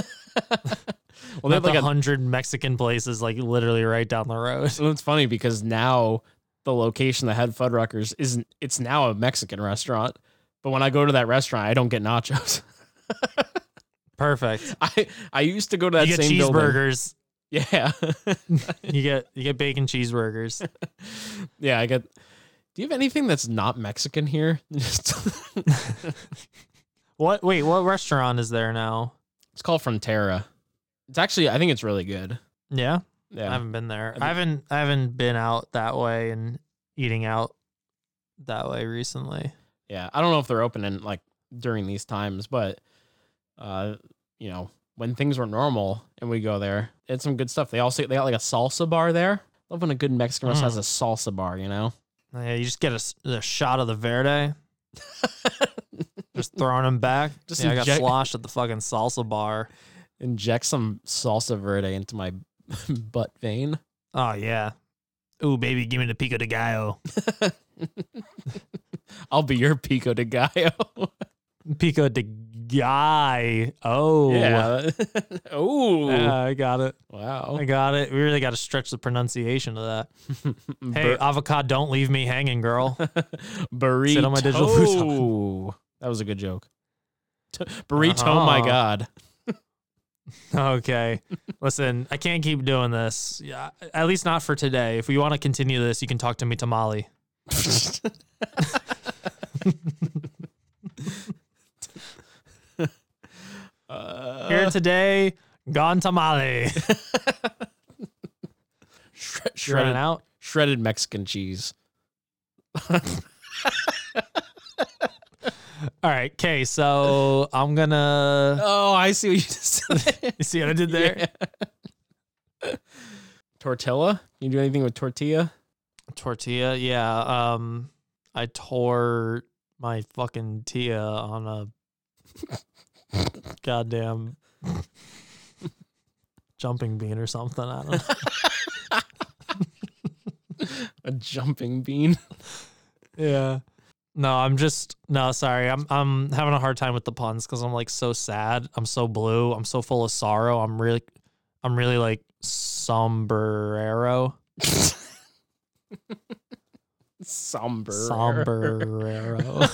well, well, they have like a hundred Mexican places, like literally right down the road. So it's funny because now the location that had Fuddruckers isn't. It's now a Mexican restaurant. But when I go to that restaurant, I don't get nachos. Perfect. I I used to go to that you get same building. cheeseburgers. Yeah, You get you get bacon cheeseburgers. yeah. I get. Do you have anything that's not Mexican here? What? Wait, what restaurant is there now? it's called Frontera. It's actually. I think it's really good. Yeah, Yeah. I haven't been there. think- I haven't I haven't been out that way and eating out that way recently. Yeah, I don't know if they're open in like during these times, but uh, you know, when things were normal and we go there, it's some good stuff. They also they got like a salsa bar there. Love when a good Mexican restaurant has a salsa bar, you know. Yeah, you just get a shot of the Verde. just throwing them back. Just yeah, I got sloshed at the fucking salsa bar. Inject some salsa verde into my butt vein. Oh yeah. Ooh, baby, give me the pico de gallo. I'll be your pico de gallo. Pico de guy. Oh. yeah. oh. Yeah, I got it. wow. I got it. We really got to stretch the pronunciation of that. Hey, Bur- avocado, don't leave me hanging, girl. burrito. sit on my digital futon. That was a good joke. T- burrito, my Uh-huh. god. okay. Listen, I can't keep doing this. Yeah, at least not for today. If we want to continue this, you can talk to me tamale. Uh, Here today, gone tamale. shre- You shredded out? shredded Mexican cheese. All right, okay. So I'm gonna. Oh, I see what you just said. You see what I did there? Tortilla? You do anything with tortilla? Tortilla. Yeah. Um, I tore my fucking tia on a goddamn jumping bean or something. I don't know. A jumping bean. Yeah. No, I'm just no, sorry. I'm I'm having a hard time with the puns because I'm like so sad. I'm so blue. I'm so full of sorrow. I'm really I'm really like sombrero. Somber. Sombrero.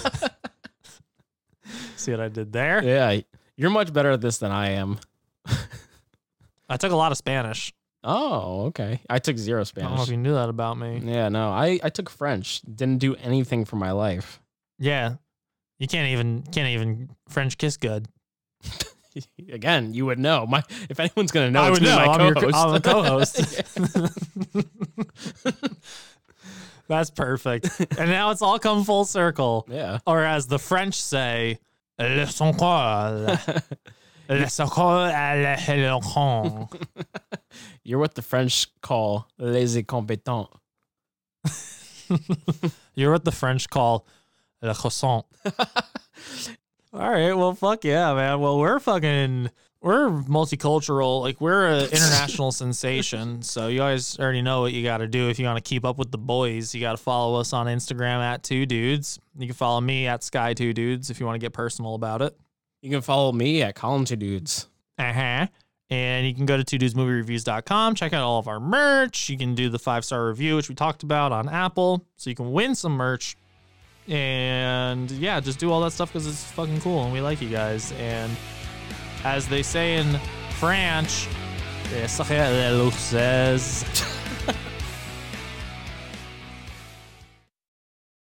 See what I did there? Yeah, you're much better at this than I am. I took a lot of Spanish. Oh, okay. I took zero I don't know Spanish. if you knew that about me. Yeah, no, I, I took French. Didn't do anything for my life. Yeah. You can't even can't even French kiss good. Again, you would know. My if anyone's gonna know, I it's would know. My I'm, your, co-host. I'm the co-host. That's perfect. And now it's all come full circle. Yeah. Or as the French say, le son corps. Le son à l'éloquent. You're what the French call les incompetents. You're what the French call le croissant. All right, well, fuck yeah, man. Well, we're fucking, we're multicultural. Like, we're an international sensation. So, you guys already know what you got to do if you want to keep up with the boys. You got to follow us on Instagram at Two Dudes. You can follow me at Sky Two Dudes if you want to get personal about it. You can follow me at Colin Two Dudes. Uh huh. And you can go to two dudesmoviereviews.com, check out all of our merch. You can do the five star review, which we talked about on Apple. So you can win some merch. And yeah, just do all that stuff because it's fucking cool and we like you guys. And as they say in French, "Eh, luces."